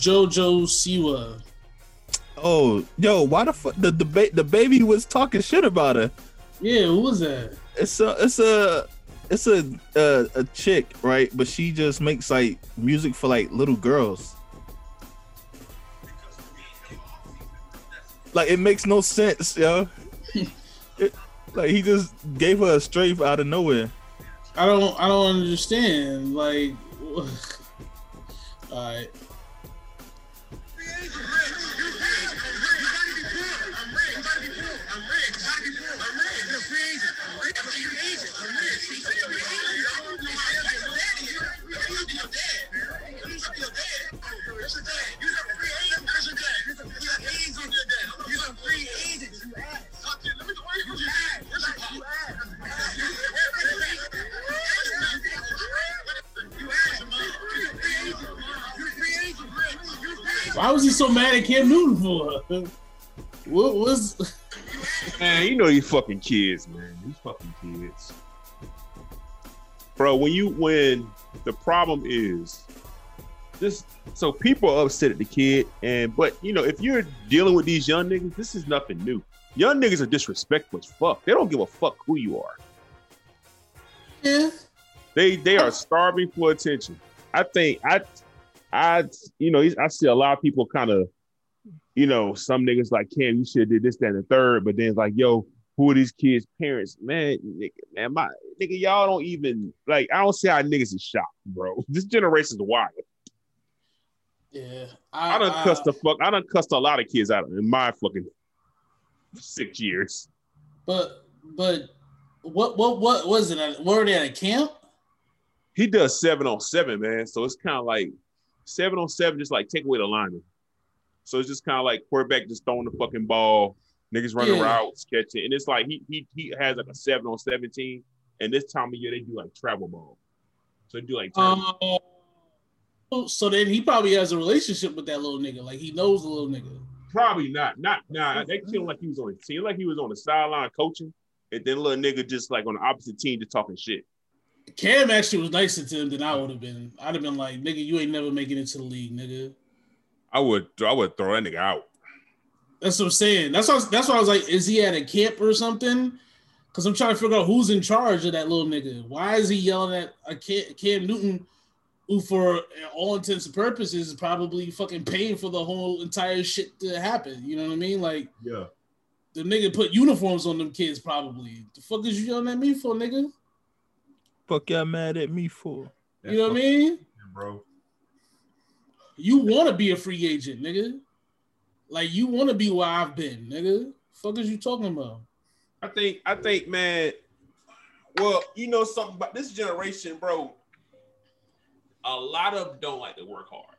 JoJo Siwa? Oh, yo, why the fuck the the, ba- the baby was talking shit about her? Yeah, who was that? It's a it's a it's a a, a chick, right? But she just makes like music for like little girls. Like it makes no sense, yo. It- like he just gave her a strafe out of nowhere. I don't I don't understand. Like all right. Why was he so mad at Cam Newton for? What was Man, you know these fucking kids, man. These fucking kids. Bro, when you when the problem is this so people are upset at the kid, and but you know, if you're dealing with these young niggas, this is nothing new. Young niggas are disrespectful as fuck. They don't give a fuck who you are. yeah? They they are starving for attention. I think I I you know I see a lot of people kind of you know some niggas like Cam you should have did this that and the third, but then it's like yo who are these kids' parents? Man, nigga, man, my nigga, y'all don't even like. I don't see how niggas is shocked, bro. This generation's wild. Yeah. I done cussed the fuck. I done cussed a lot of kids out in my fucking six years. But but what what what was it? Were they at a camp? He does seven on seven, man. So it's kind of like seven on seven, just like take away the lineman. So it's just kind of like quarterback just throwing the fucking ball, niggas running Yeah. routes, catching, and it's like he he he has like a seven on seventeen, and this time of year they do like travel ball. So they do like. Um, so then he probably has a relationship with that little nigga. Like he knows the little nigga. Probably not. Not nah. They feel like he was on the team, like he was on the sideline coaching, and then little nigga just like on the opposite team just talking shit. Cam actually was nicer to him than I would have been. I'd have been like, nigga, you ain't never making it to the league, nigga. I would I would throw that nigga out. That's what I'm saying. That's what that's why I was like, is he at a camp or something? Because I'm trying to figure out who's in charge of that little nigga. Why is he yelling at a Cam, Cam Newton, who for all intents and purposes is probably fucking paying for the whole entire shit to happen? You know what I mean? Like Yeah. the nigga put uniforms on them kids probably. The fuck is you yelling at me for, nigga? Fuck y'all mad at me for? You know what I mean? bro. You want to be a free agent, nigga. Like you want to be where I've been, nigga. Fuck is you talking about? I think I think man. Well, you know something about this generation, bro. A lot of them don't like to work hard,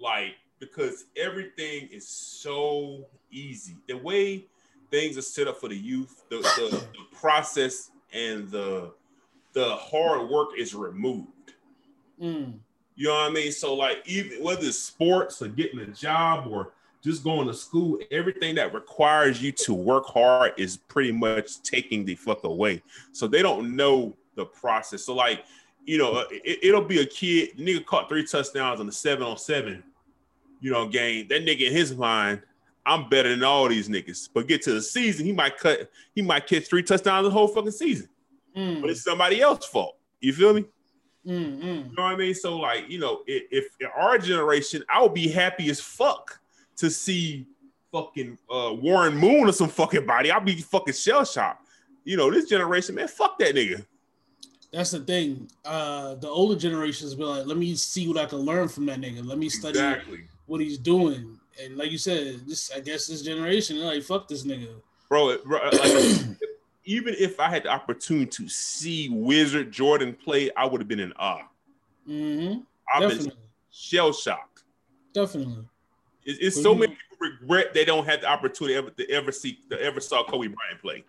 like because everything is so easy. The way things are set up for the youth, the, the, the process and the the hard work is removed. Mm. You know what I mean? So like even whether it's sports or getting a job or just going to school, everything that requires you to work hard is pretty much taking the fuck away. So they don't know the process. So like, you know, it, will be a kid, nigga caught three touchdowns on the seven on seven, you know, game. That nigga in his mind, I'm better than all these niggas. But get to the season, he might cut, he might catch three touchdowns the whole fucking season. Mm. But it's somebody else's fault. You feel me? Mm, mm. You know what I mean? So, like, you know, if, if in our generation, I would be happy as fuck to see fucking uh, Warren Moon or some fucking body. I'll be fucking shell shocked. You know, this generation, man, fuck that nigga. That's the thing. Uh, the older generations be like, let me see what I can learn from that nigga. Let me study Exactly. what he's doing. And like you said, this I guess this generation, like, fuck this nigga. Bro, it- bro, like, even if I had the opportunity to see Wizard Jordan play, I would have been in awe. Mm-hmm. I've been shell shocked. Definitely. It's, it's so many people regret they don't have the opportunity ever to ever see to ever saw Kobe Bryant play.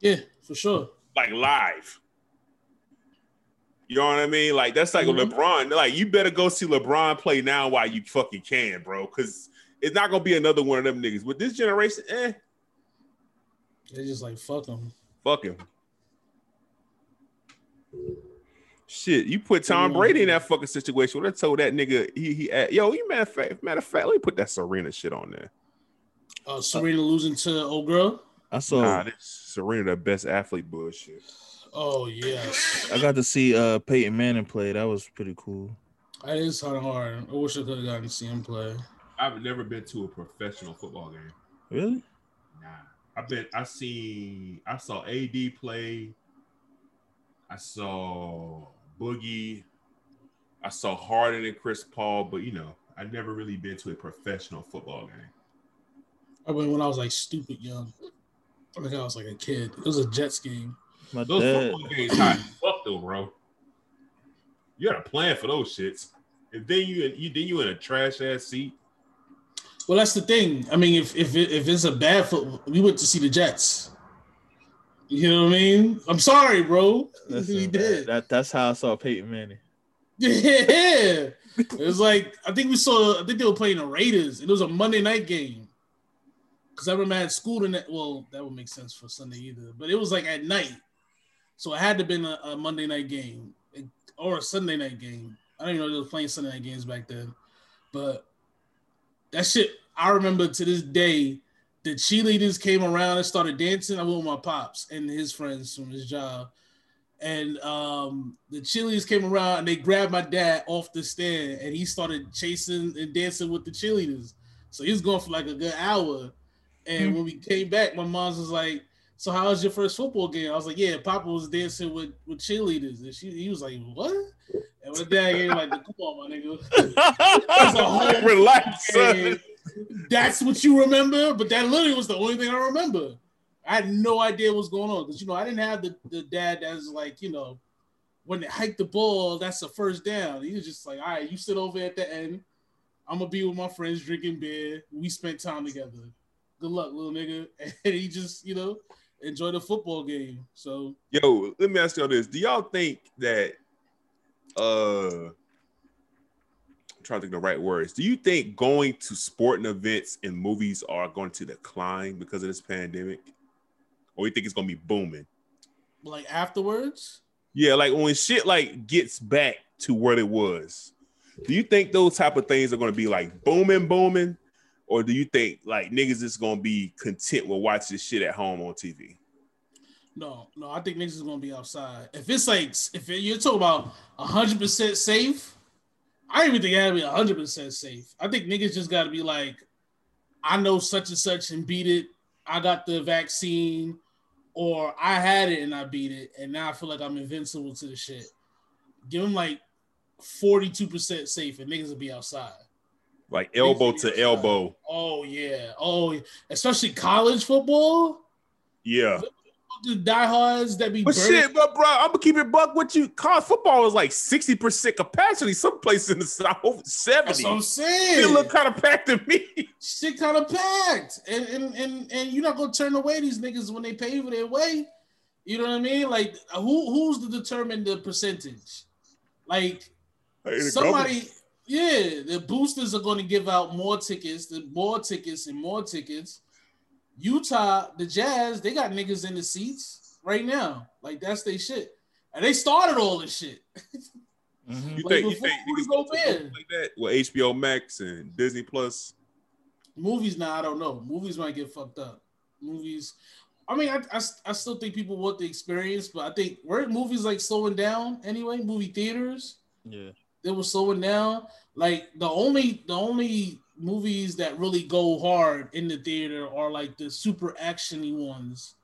Yeah, for sure. like live. You know what I mean? Like that's like Mhm. LeBron. Like you better go see LeBron play now while you fucking can, bro. Because It's not gonna be another one of them niggas. With this generation, eh, They're just like fuck them. Fuck him. Shit, you put Tom Brady in that fucking situation. Would have told that nigga he he at, yo, you matter of fact, matter of fact, let me put that Serena shit on there. Uh, Serena losing to old girl. I saw. Nah, this Serena the best athlete bullshit. Oh yes, I got to see uh Peyton Manning play. That was pretty cool. that is kind of hard. I wish I could have gotten to see him play. I've never been to a professional football game. Really? Nah. I've been I seen I saw AD play. I saw Boogie. I saw Harden and Chris Paul, but you know, I've never really been to a professional football game. I mean, when I was like stupid young, I think I was like a kid. It was a Jets game. My Those dad. football games hot fuck though, bro. You had a plan for those shits. And then you you then you in a trash ass seat. Well, that's the thing. I mean, if if it, if it's a bad foot, we went to see the Jets. You know what I mean? I'm sorry, bro. Listen, we did. That that's how I saw Peyton Manning. Yeah, it was like I think we saw. I think they were playing the Raiders. It was a Monday night game. Cause I remember I had school the next. Well, that would make sense for Sunday either. But it was like at night, so it had to have been a, a Monday night game or a Sunday night game. I don't even know they were playing Sunday night games back then. But that shit, I remember to this day. The cheerleaders came around and started dancing. I went with my pops and his friends from his job and um, the cheerleaders came around and they grabbed my dad off the stand and he started chasing and dancing with the cheerleaders. So he was going for like a good hour. And when we came back, my mom was like, "So how was your first football game?" I was like, "Yeah, Papa was dancing with with cheerleaders." And she, he was like, "What?" And my dad gave like, "Come on, my nigga." That's a whole Relax, son. That's what you remember, but that literally was the only thing I remember. I had no idea what's going on because you know I didn't have the, the dad that's like you know when they hike the ball that's the first down. He was just like, all right, you sit over at the end. I'm gonna be with my friends drinking beer. We spent time together. Good luck, little nigga. And he just you know enjoy the football game. So Yo, let me ask y'all this. Do y'all think that uh I'm trying to think of the right words. Do you think going to sporting events and movies are going to decline because of this pandemic? Or you think it's gonna be booming? like afterwards, Yeah, like when shit like gets back to what it was. Do you think those type of things are gonna be like booming, booming? Or do you think like niggas is gonna be content with watching this shit at home on TV? no, no, I think niggas is gonna be outside. If it's like if you're talking about hundred percent safe, I don't even think it to be hundred percent safe. I think niggas just gotta be like, I know such and such and beat it. I got the vaccine, or I had it and I beat it, and now I feel like I'm invincible to the shit. Give them like 42% safe, and niggas will be outside. Like elbow to elbow. Oh yeah, oh, especially college football. Yeah. The diehards that be But burning- shit, but bro, I'm gonna keep it buck with you. College football is like 60% capacity. Some places in the South, over 70. That's what I'm saying. It look kind of packed to me. shit kind of packed, and and and and you're not gonna turn away these niggas when they pay for their way. You know what I mean? Like who who's to determine the percentage? Like Hey, the government- somebody, yeah, the boosters are going to give out more tickets, the more tickets and more tickets. Utah, the Jazz, they got niggas in the seats right now. Like that's their shit, and they started all this shit. Mhm. You Like, think, you think Rudy niggas gonna do like that with HBO Max and Disney Plus? Movies now, I don't know. Movies might get fucked up. Movies, I mean, I, I, I still think people want the experience, but I think weren't movies like slowing down anyway. Movie theaters. Yeah. They were slowing down. Like the only the only movies that really go hard in the theater are like the super actiony ones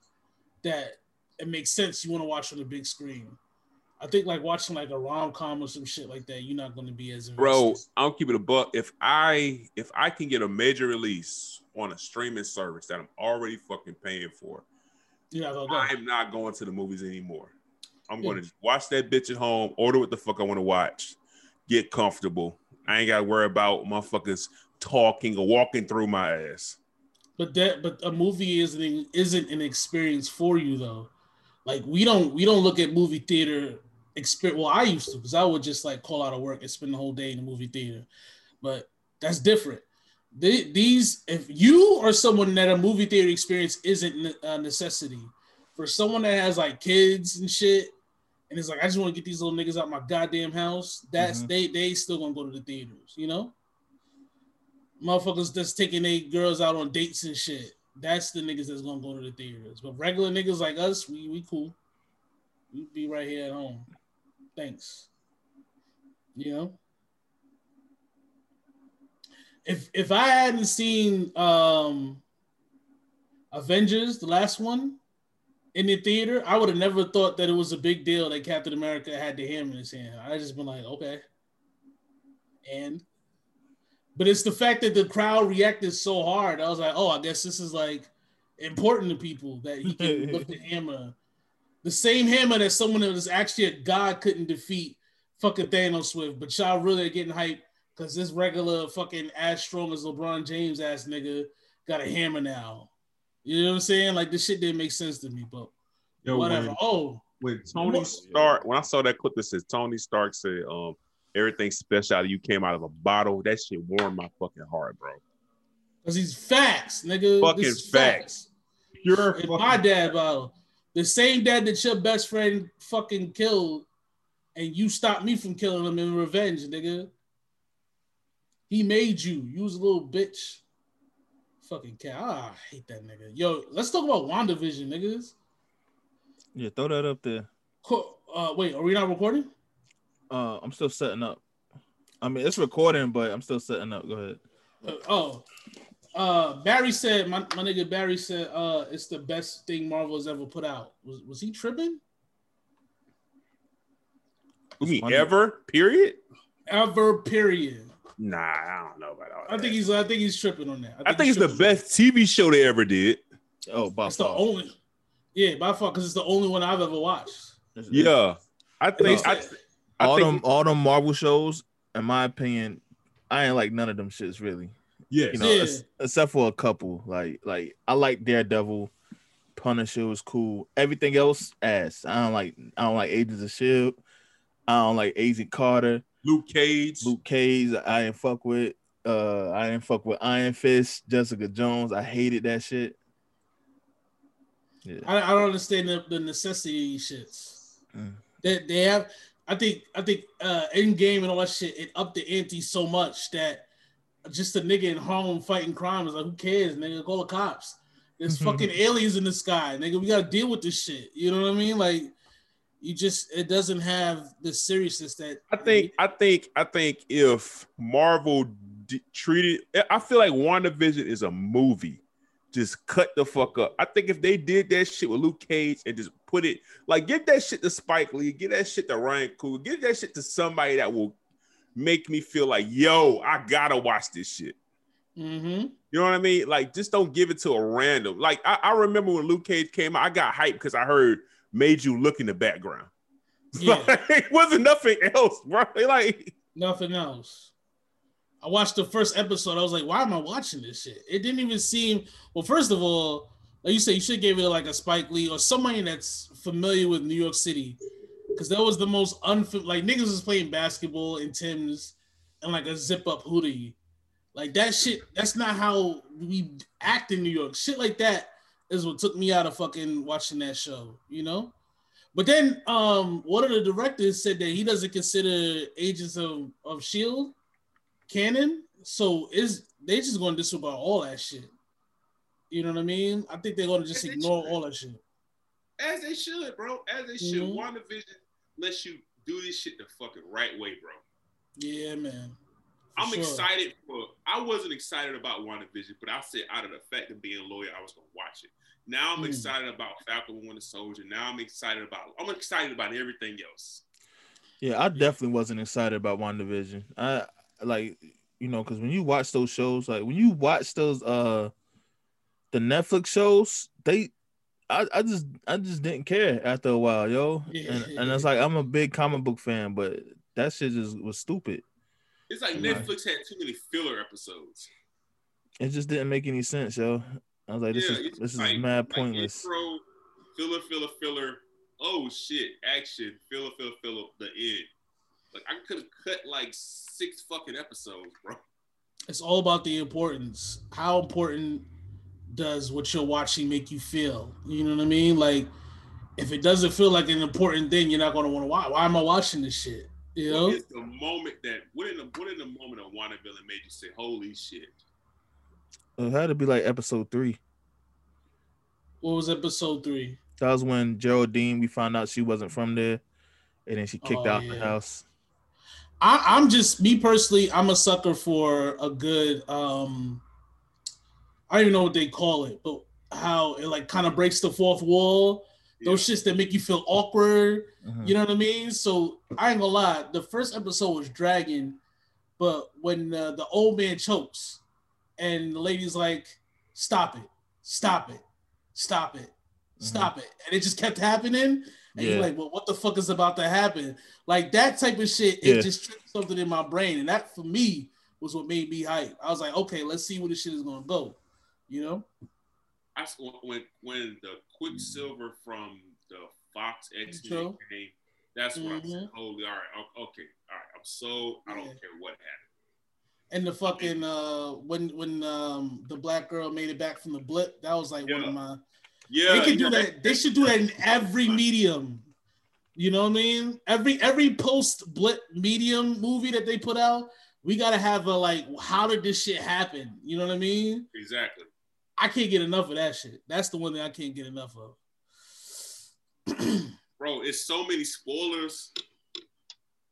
that it makes sense you want to watch on the big screen. I think like watching like a rom com or some shit like that, you're not going to be as Bro. I'll keep it a buck. If I if I can get a major release on a streaming service that I'm already fucking paying for, You're not gonna go. I'm not going to the movies anymore. I'm Yeah. going to watch that bitch at home, order what the fuck I want to watch, get comfortable. I ain't got to worry about motherfuckers talking or walking through my ass. But that but a movie isn't isn't an experience for you though. Like we don't we don't look at movie theater experience. Well, I used to because I would just like call out of work and spend the whole day in the movie theater. But that's different. These, if you are someone that a movie theater experience isn't a necessity, for someone that has like kids and shit, and it's like I just want to get these little niggas out my goddamn house. That's Mhm. they they still gonna go to the theaters, you know. Motherfuckers just taking their girls out on dates and shit. That's the niggas that's gonna go to the theaters. But regular niggas like us, we we cool. We be right here at home. Thanks. You know. If if I hadn't seen um Avengers, the last one, in the theater, I would have never thought that it was a big deal that Captain America had the hammer in his hand. I just been like, okay. And but it's the fact that the crowd reacted so hard. I was like, oh, I guess this is like important to people that he can lift the hammer. The same hammer that someone that was actually a god couldn't defeat fucking Thanos with, but y'all really are getting hyped because this regular fucking as strong as LeBron James ass nigga got a hammer now. You know what I'm saying? Like this shit didn't make sense to me, but Yo, whatever. When, Oh, when Tony What- Stark, when I saw that clip that says Tony Stark said, um, everything special out of you came out of a bottle, that shit warmed my fucking heart, bro. because he's facts, nigga. Fucking This is facts. Pure fucking my dad bottle. The same dad that your best friend fucking killed, and you stopped me from killing him in revenge, nigga. He made you. You was a little bitch. Fucking cat. Ah, I hate that nigga. Yo, let's talk about WandaVision, niggas. Yeah, throw that up there. Co- Uh, wait, are we not recording? Uh, I'm still setting up. I mean, it's recording, but I'm still setting up. Go ahead. Uh, oh, uh, Barry said, my, my nigga Barry said, uh, it's the best thing Marvel has ever put out. Was was he tripping? You mean ever? Period? Ever, period. Nah, I don't know about all I that. think he's, I think he's tripping on that. I think he's it's the best TV show they ever did. Oh, by It's the far. only, yeah, by far, because it's the only one I've ever watched. It's- Yeah, I think. No, I, I all think, them, all them Marvel shows, in my opinion, I ain't like none of them shits really. Yes. You know, Yeah. except for a couple. Like, like I like Daredevil, Punisher was cool. Everything else, ass. I don't like. I don't like Agents of Shield. I don't like Agent Carter, Luke Cage. Luke Cage. I didn't fuck with. Uh, I didn't fuck with Iron Fist, Jessica Jones. I hated that shit. Yeah. I, I don't understand the, the necessity of these shits. Mm. They, they have, I think, I think, uh, Endgame and all that shit, it upped the ante so much that just a nigga in Harlem fighting crime is like, who cares, nigga? Call the cops. There's fucking aliens in the sky, nigga. We gotta deal with this shit. You know what I mean? Like, you just, it doesn't have the seriousness that I think. I think. I think if Marvel d- treated, I feel like WandaVision is a movie. Just cut the fuck up. I think if they did that shit with Luke Cage and just put it like give that shit to Spike Lee, give that shit to Ryan Coogler, give that shit to somebody that will make me feel like, yo, I gotta watch this shit. Mm-hmm. You know what I mean? Like, just don't give it to a random. Like, I, I remember when Luke Cage came out, I got hyped because I heard made you look in the background. Yeah. it wasn't nothing else, bro. Like, Nothing else. I watched the first episode. I was like, why am I watching this shit? It didn't even seem well, first of all, like you said, you should give it like a Spike Lee or somebody that's familiar with New York City. Cause that was the most unfit like niggas was playing basketball in Tim's and like a zip up hoodie. Like that shit, that's not how we act in New York. Shit like that is what took me out of fucking watching that show, you know? But then um one of the directors said that he doesn't consider Agents of, of Shield canon. So is they just gonna disregard all that shit. You know what I mean? I think they're gonna just They ignore all that shit. As they should, bro. As they should. Mhm. WandaVision lets you do this shit the fucking right way, bro. Yeah, man. I'm sure. excited for. I wasn't excited about WandaVision, but I said out of the fact of being a lawyer, I was gonna watch it. Now I'm Mm. excited about Falcon and Winter Soldier. Now I'm excited about. I'm excited about everything else. Yeah, I definitely wasn't excited about WandaVision. I like, you know, because when you watch those shows, like when you watch those uh the Netflix shows, they I, I just I just didn't care after a while, yo. And and it's like I'm a big comic book fan, but that shit just was stupid. It's like Right. Netflix had too many filler episodes. It just didn't make any sense, yo. I was like, this Yeah, is it's this is like- mad Like pointless. intro, filler, filler, filler. Oh shit! Action, filler, filler, filler. The end. Like I could have cut like six fucking episodes, bro. it's all about the importance. How important does what you're watching make you feel? You know what I mean? Like, if it doesn't feel like an important thing, you're not going to want to watch. Why am I watching this shit? You know? What is the moment that what in the what in the moment of WandaVision made you say, "Holy shit"? It had to be like episode three. What was episode three? That was when Geraldine we found out she wasn't from there, and then she kicked Oh, out the house. I, I'm just me personally. I'm a sucker for a good. um I don't even know what they call it, but how it like kind of breaks the fourth wall. Those shits that make you feel awkward. Mhm. You know what I mean? So I ain't gonna lie. The first episode was dragging, but when uh, the old man chokes, and the lady's like, "Stop it! Stop it! Stop it! Stop it!" and it just kept happening. And you're like, well, what the fuck is about to happen? Like that type of shit, Yeah. it just tripped something in my brain. And that for me was what made me hype. I was like, okay, let's see where this shit is gonna go. You know? I when when the Quicksilver from the Fox X Men came, that's when I said, Mhm. "Holy, all right, okay, all right." I'm so I don't Yeah. care what happened. And the fucking uh when when um the black girl made it back from the blip, that was like one of my Yeah, they could do yeah, that. They should do that in every medium. You know what I mean? Every every post blip medium movie that they put out, we gotta have a like, how did this shit happen? You know what I mean? Exactly. I can't get enough of that shit. That's the one thing I can't get enough of. Bro, it's so many spoilers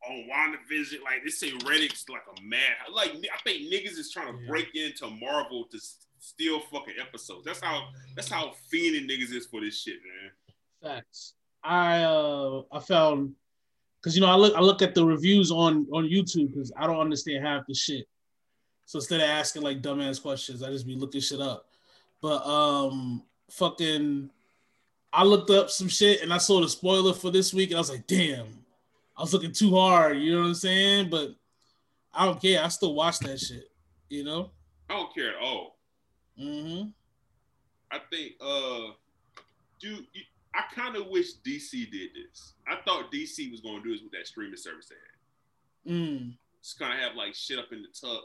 on WandaVision. Like they say Reddit's like a mad. Like I think niggas is trying to Yeah. break into Marvel to steal fucking episodes. That's how that's how fiending niggas is for this shit, man. Facts. I uh I found because you know I look I look at the reviews on on YouTube because I don't understand half the shit. So instead of asking like dumbass questions, I just be looking shit up. But um fucking I looked up some shit and I saw the spoiler for this week and I was like, damn, I was looking too hard, you know what I'm saying? But I don't care. I still watch that shit, you know? I don't care at all. Mm-hmm. I think, uh, dude, I kind of wish DC did this. I thought DC was going to do this with that streaming service they had. Mm. Just kind of have like shit up in the tuck.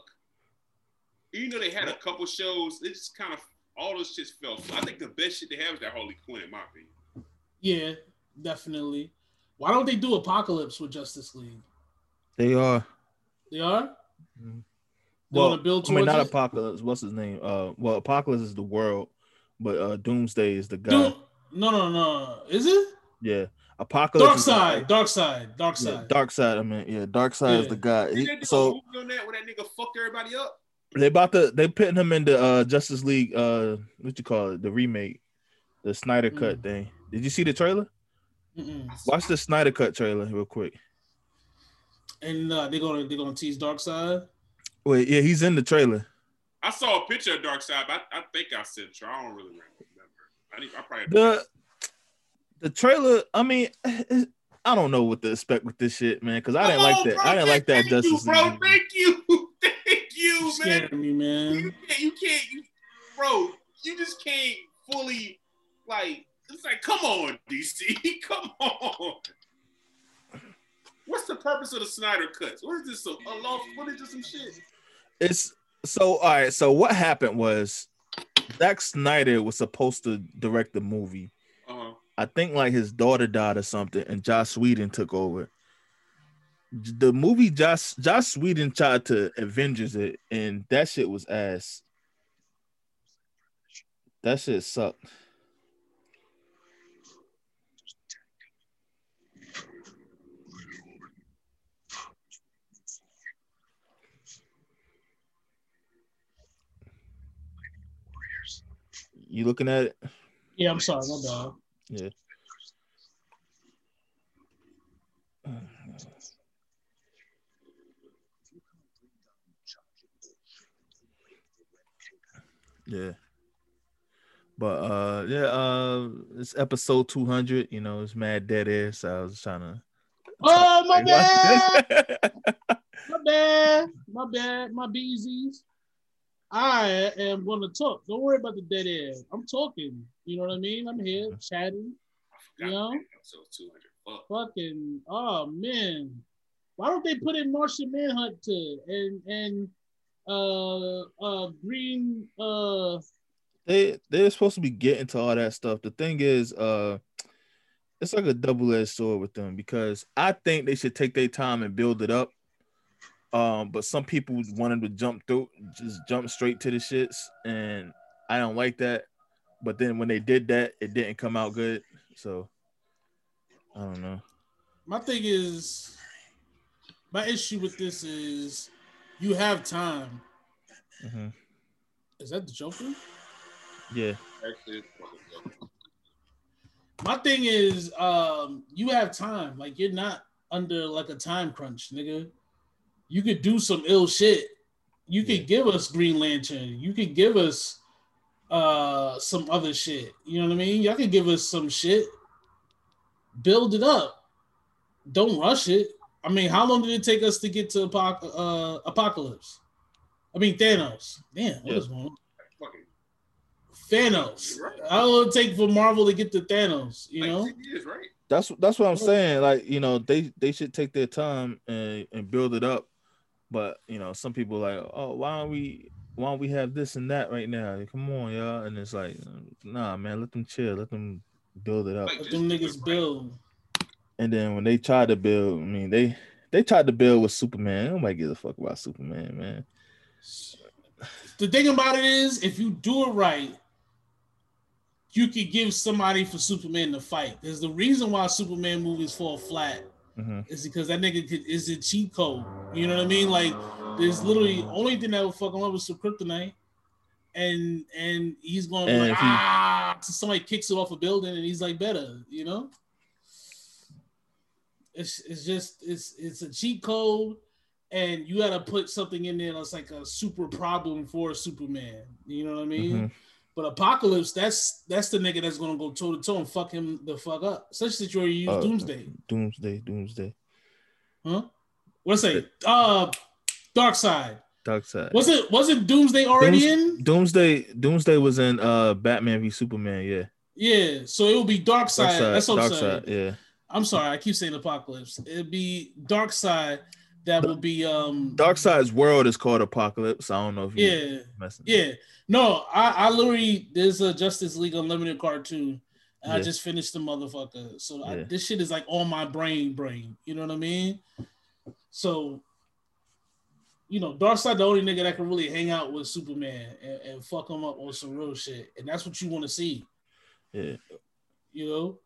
Even though they had a couple shows, it just kind of all those shits fell. flat. I think the best shit they have is that Harley Quinn, in my opinion. Yeah, definitely. Why don't they do Apocalypse with Justice League? They are. They are. Mhm. They Well, build I mean, not it? apocalypse. What's his name? Uh, well, apocalypse is the world, but uh, doomsday is the guy. Dude, no, no, no. Is it Yeah, apocalypse. Dark is the- Side? Darkseid. Dark Yeah, Side. Darkseid. I mean, yeah, Darkseid is the guy. He- Did they do a so on that where that nigga fucked everybody up? They about to they putting him into uh Justice League. Uh, what you call it? The remake, the Snyder cut Mm. thing. Did you see the trailer? Mm-mm. Watch the Snyder cut trailer real quick. And uh, they're gonna they're gonna tease Darkseid. Wait, yeah, he's in the trailer. I saw a picture of Darkseid, but I, I think I said it. I don't really remember. I, need, I probably The the trailer. I mean, I don't know what to expect with this shit, man. Because I didn't Come like that. bro. I didn't like that Justice you, League. bro. movie. Thank you, thank you, You man. scared me, You can't, you can't, you, bro. You just can't fully like. It's like, come on, DC, come on. What's the purpose of the Snyder cuts? What is this? Some a lost footage or some shit? It's so all right. So what happened was Zack Snyder was supposed to direct the movie. Uh huh. I think like his daughter died or something, and Josh Whedon took over. The movie Josh Josh Whedon tried to Avengers it, and that shit was ass. That shit sucked. You looking at it? Yeah, I'm sorry, my bad. Yeah. Yeah. But uh yeah, uh it's episode 200, you know, it's mad dead air, so I was trying to Oh my bad, my bad, my bad, my BZs. I am gonna talk. Don't worry about the dead air. I'm talking. You know what I mean? I'm here chatting. You know? Yeah. that episode two hundred. Fuck. Fucking oh man. Why don't they put in Martian Manhunter and and uh uh green uh They they're supposed to be getting to all that stuff. The thing is, uh, it's like a double edged sword with them because I think they should take their time and build it up. Um, but some people wanted to jump through, just jump straight to the shits, and I don't like that. But then when they did that, it didn't come out good. So I don't know. my thing is my issue with this is you have time. Mhm. Is that the Joker? Yeah, Actually, it's fucking dope. My thing is, um, you have time. Like you're not under like a time crunch, nigga. You could do some ill shit. You could Yeah. give us Green Lantern. You could give us uh some other shit. You know what I mean? Y'all could give us some shit. Build it up. Don't rush it. I mean, how long did it take us to get to Apoc- uh, Apocalypse? I mean, Thanos. Damn, what Yeah. is going on? Fucking Thanos. You're right. How long did it take for Marvel to get to Thanos? You like know? years, right? that's that's what I'm saying. Like you know, they they should take their time and and build it up. But you know, some people like, oh, why don't we why don't we have this and that right now? Come on, y'all. And it's like, nah, man, let them chill, let them build it up. Like, Let them do it niggas right. And then when they tried to build, I mean, they they tried to build with Superman. Nobody gives a fuck about Superman, man. The thing about it is, if you do it right, you could give somebody for Superman to fight. There's the reason why Superman movies fall flat hmm is because that nigga could, is a cheat code. You know what I mean? Like, there's literally only thing that would fucking love is some kryptonite, and and he's be And like he- ah, somebody kicks it off a building, and he's like better. You know? It's it's just it's it's a cheat code, and you got to put something in there that's like a super problem for Superman. You know what I mean? Mhm. But Apocalypse, that's that's the nigga that's gonna go toe to toe and fuck him the fuck up. Such that you use Uh, Doomsday, Doomsday, Doomsday, huh? What's it? Uh, Darkseid. Dark Side. Was it was it Doomsday already Dooms- in? Doomsday, Doomsday was in uh Batman v Superman. Yeah, Yeah. So it will be Dark Darkseid. Side, that's what I'm saying. Side. Yeah, I'm sorry, I keep saying Apocalypse. It'd be Darkseid. That will be um Darkseid's world is called Apocalypse. I don't know if you Yeah. Yeah. No, I, I literally there's a Justice League Unlimited cartoon. And I just finished the motherfucker. So I, this shit is like on my brain, brain. You know what I mean? So, you know, Darkseid the only nigga that can really hang out with Superman and, and fuck him up on some real shit. And that's what you want to see, yeah. you know?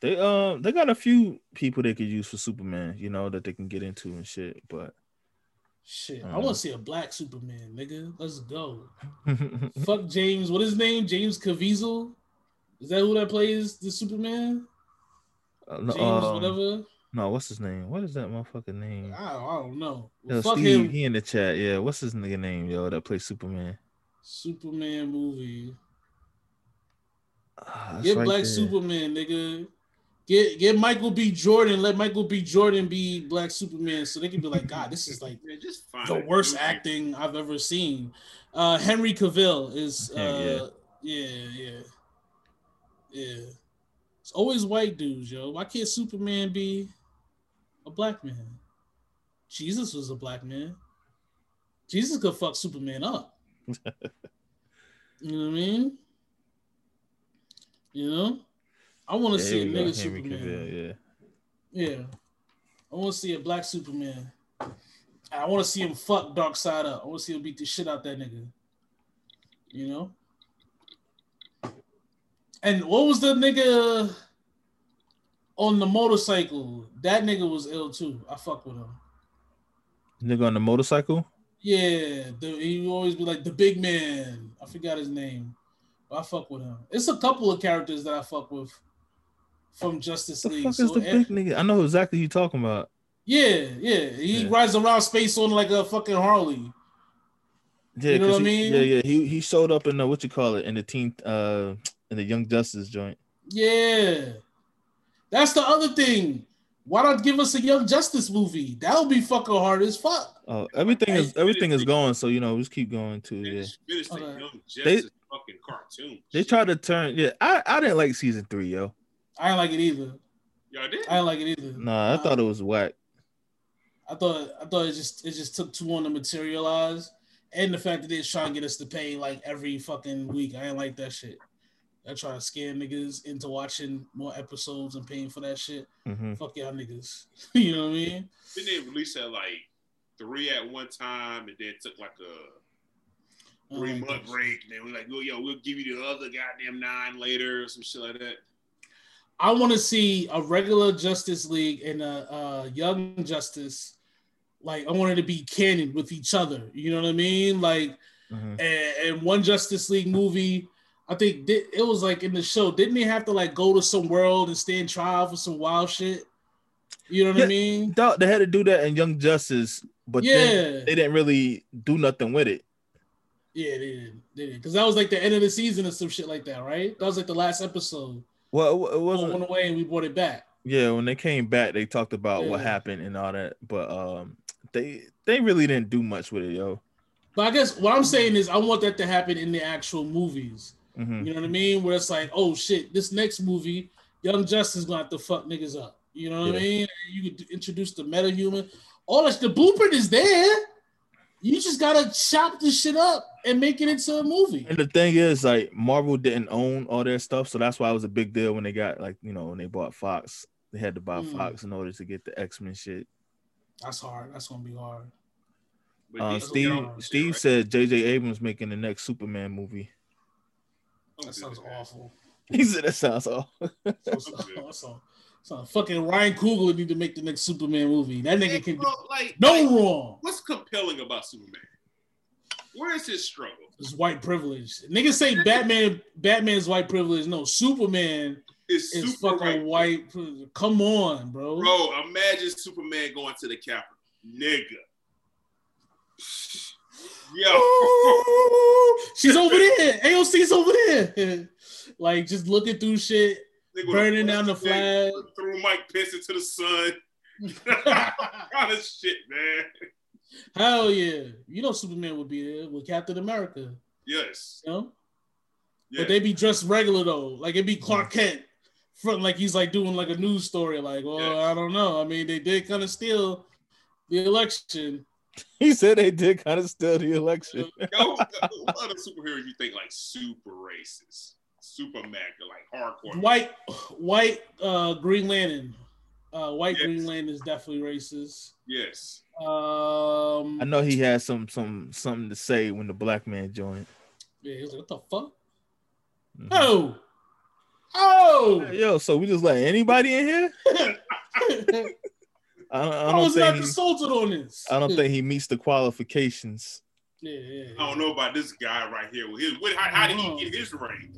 They um they got a few people they could use for Superman, you know, that they can get into and shit. But Shit. I Mhm. want to see a black Superman, nigga. Let's go. Fuck James. What is his name? James Caviezel? Is that who that plays the Superman? Uh, no, James, um, whatever. No, what's his name? What is that motherfucker name? I, I don't know. Well, Yo, fuck Steve, him. he in the chat. Yeah, what's his nigga name, yo, that plays Superman? Superman movie. That's Get right Black there. Superman, nigga. Get get Michael B. Jordan. Let Michael B. Jordan be Black Superman, so they can be like, God, this is like Man, just find the worst movie. acting I've ever seen. Uh, Henry Cavill is, Yeah, uh, yeah, yeah, yeah. It's always white dudes, yo. Why can't Superman be a black man? Jesus was a black man. Jesus could fuck Superman up. you know what I mean? You know, I want to Yeah, see a here we go, nigga Superman. Cavill, yeah. Yeah. I want to see a black Superman. I want to see him fuck Darkseid up. I want to see him beat the shit out that nigga. You know? And what was the nigga on the motorcycle? That nigga was ill too. I fuck with him. Nigga on the motorcycle? Yeah, the, he always be like the big man. I forgot his name. But I fuck with him. It's a couple of characters that I fuck with from Justice The League. fuck So, is the big nigga? I know exactly who you talking about. Yeah, yeah. He Yeah. rides around space on like a fucking Harley. Yeah, You know 'cause what I he- mean? Yeah, yeah. He he showed up in the what you call it in the teen uh in the Young Justice joint. Yeah. That's the other thing. Why not give us a Young Justice movie? That would be fucking hard as fuck. Oh, everything is everything is going. So you know, just keep going too. Man, Yeah, just finish the Okay. Young They- Justice fucking cartoon. they shit. tried to turn. Yeah, I I didn't like season three, yo. I ain't like it either. Y'all did? I ain't like it either. Nah, I thought it was whack. I thought I thought it just it just took too long to materialize. and the fact that they're trying to get us to pay like every fucking week. I ain't like that shit. I try to scare niggas into watching more episodes and paying for that shit. hmm Fuck y'all niggas. you know what I mean? Then they released that like three at one time, and then took like a don't three month that break. And then we're like, oh, yo, we'll give you the other goddamn nine later, or some shit like that. I want to see a regular Justice League and a, a Young Justice. Like I wanted to be canon with each other. You know what I mean? Like, hmm and, and one Justice League movie. I think it was like in the show. Didn't they have to like go to some world and stand trial for some wild shit? You know what Yeah. I mean? They had to do that in Young Justice, but Yeah. then they didn't really do nothing with it. Yeah, they did. They did. Because that was like the end of the season or some shit like that, right? That was like the last episode. Well, it- wasn't. went away and we brought it back. Yeah, when they came back, they talked about what happened and all that, but um, they they really didn't do much with it, yo. But I guess what I'm saying is I want that to happen in the actual movies. hmm You know what I mean? Where it's like, oh shit, this next movie, Young Justice gonna have to fuck niggas up. You know what I mean? You could introduce the meta human. All that the blueprint is there. You just gotta chop this shit up and make it into a movie. And the thing is, like Marvel didn't own all their stuff, so that's why it was a big deal when they got like you know when they bought Fox. They had to buy Mm. Fox in order to get the X Men shit. That's hard. That's gonna be hard. Uh, these- Steve Yeah. Steve said J.J. Abrams making the next Superman movie. That sounds awful. He said that sounds all. That's that's all. So fucking Ryan Coogler need to make the next Superman movie. That nigga can do Bro, like, no like, wrong. what's compelling about Superman? Where is his struggle? It's white privilege. Niggas say Batman, Batman's white privilege. No, Superman is super fucking right. white privilege. Come on, bro. Bro, imagine Superman going to the Capitol. Nigga. Yo. She's over there. AOC's over there. like just looking through shit, Nigga with a burning down the flag. Threw Mike Pence into the sun. kind of shit, man. Hell yeah. You know Superman would be there with Captain America. Yes. You know? Yeah. But they be dressed regular though. Like it'd be mm-hmm. Clark Kent. Front like he's like doing like a news story. Like, well, Yeah. I don't know. I mean, they did kind of steal the election. he said they did kind of steal the election. Yo, what other superheroes you think like super racist? Super mega, like hardcore. White, white, uh, Green Lantern. Uh, white Yes. Green Lantern is definitely racist. Yes. Um, I know he had some some something to say when the black man joined. yeah, he was like, "What the fuck? Mhm. Oh, oh!" Hey, Yo, so we just let anybody in here? I don't, I I don't was not think he, consulted on this. I don't think he meets the qualifications. Yeah, yeah. yeah. I don't know about this guy right here. With his, what, how, how did he get his rank?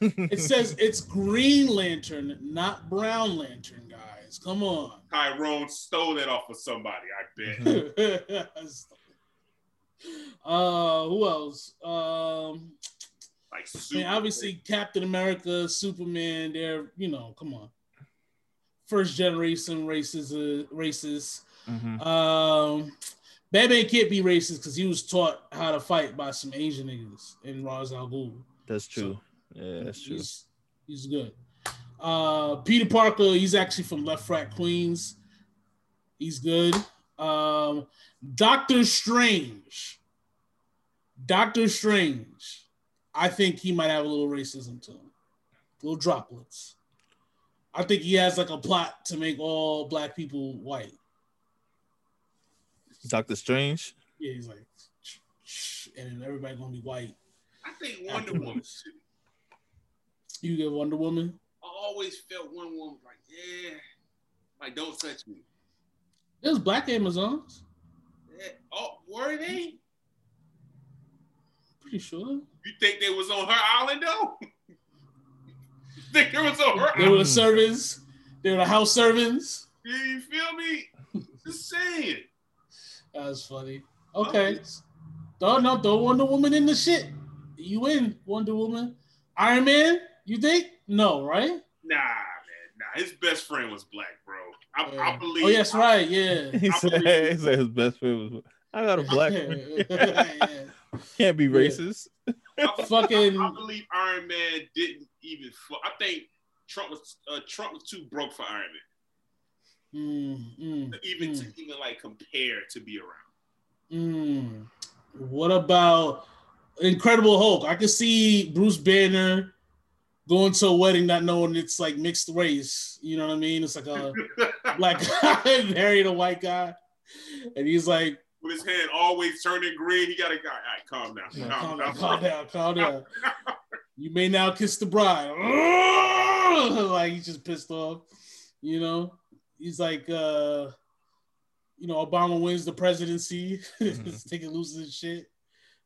It says it's Green Lantern, not Brown Lantern, guys. Come on. Tyrone stole that off of somebody, I bet. Uh, who else? Um, Like I super. mean, obviously Captain America, Superman. They're you know, come on, first generation races, uh, racist. Mhm. Um, Batman can't be racist because he was taught how to fight by some Asian niggas in Ra's al Ghul. That's true. Yeah, that's true. He's, he's good. Uh, Peter Parker, he's actually from Left Frat Queens. He's good. Um, Doctor Strange. Doctor Strange. I think he might have a little racism to him. Little droplets. I think he has like a plot to make all black people white. Doctor Strange. Yeah, he's like, "Shh, shh," and then everybody gonna be white. I think Wonder Woman. You get Wonder Woman. I always felt Wonder Woman like, yeah, like don't touch me. There's black Amazons. Yeah. Oh, were they? Pretty sure. You think they was on her island though? you think it was on her They were island? the servants. They were the house servants. Yeah, you feel me? Just saying. That was funny. Okay. Throw no, throw Wonder Woman in the shit. You win, Wonder Woman. Iron Man, you think? No, right? Nah, man, nah. His best friend was black, bro. I, I believe. Oh, yes, right. Yeah. He said, he said his best friend was. I got a black friend. Yeah. Can't be racist. I, Fucking- I believe Iron Man didn't even. Fu- I think Trump was uh, Trump was too broke for Iron Man, Mm, mm, even mm, to even like compare to be around. mm. What about Incredible Hulk? I can see Bruce Banner going to a wedding not knowing it's like mixed race. You know what I mean? It's like a black guy married a white guy, and he's like, With his hand always turning green, he got a go. All right, calm down. "Yeah, calm, calm down, down. calm down, calm down. You may now kiss the bride. like he's just pissed off. You know, he's like, uh, you know, Obama wins the presidency, Mhm. taking loose and shit.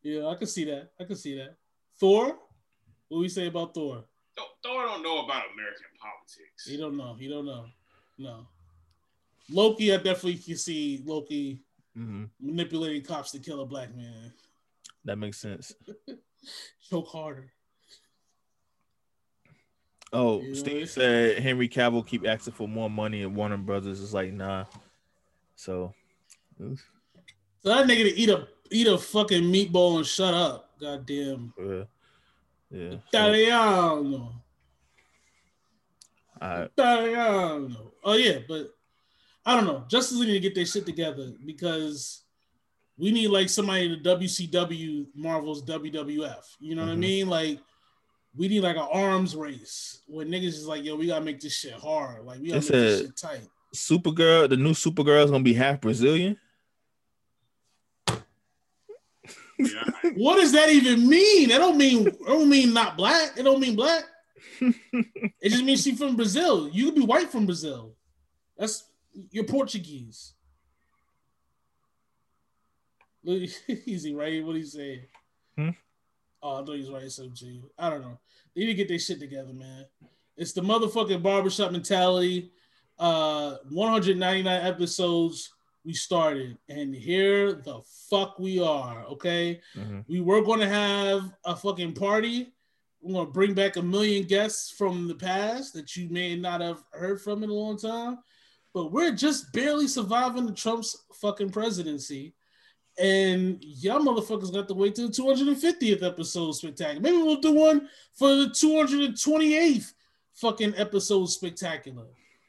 Yeah, I can see that. I can see that. Thor, what do we say about Thor? Thor Thor don't know about American politics. He don't know. He don't know. No. Loki, I definitely can see Loki hmm manipulating cops to kill a black man. That makes sense. Choke harder. Oh, You Steve it's- said Henry Cavill keep asking for more money, and Warner Brothers is like, nah. So, So that nigga to eat a eat a fucking meatball and shut up. Goddamn. uh, yeah. Italiano. I, Italiano. Oh yeah, but I don't know. Justice League need to get their shit together because we need like somebody to WCW Marvel's WWF. You know what I Mhm. mean? Like we need like an arms race where niggas is like, yo, we gotta make this shit hard. Like we gotta It's make this shit tight. Supergirl, the new Supergirl is gonna be half Brazilian. Yeah, What does that even mean? It don't mean it don't mean not black. It don't mean black. It just means she's from Brazil. You could be white from Brazil. That's you're Portuguese. Look, Easy, right? What he's saying? Hmm? Oh, I thought he was writing something to you. I don't know. They need to get their shit together, man. It's the motherfucking barbershop mentality. Uh, 199 episodes we started, and here the fuck we are. Okay, Mhm. we were going to have a fucking party. We're going to bring back a million guests from the past that you may not have heard from in a long time. But we're just barely surviving the Trump's fucking presidency. And y'all motherfuckers got to wait till the 250th episode spectacular. Maybe we'll do one for the 228th fucking episode spectacular.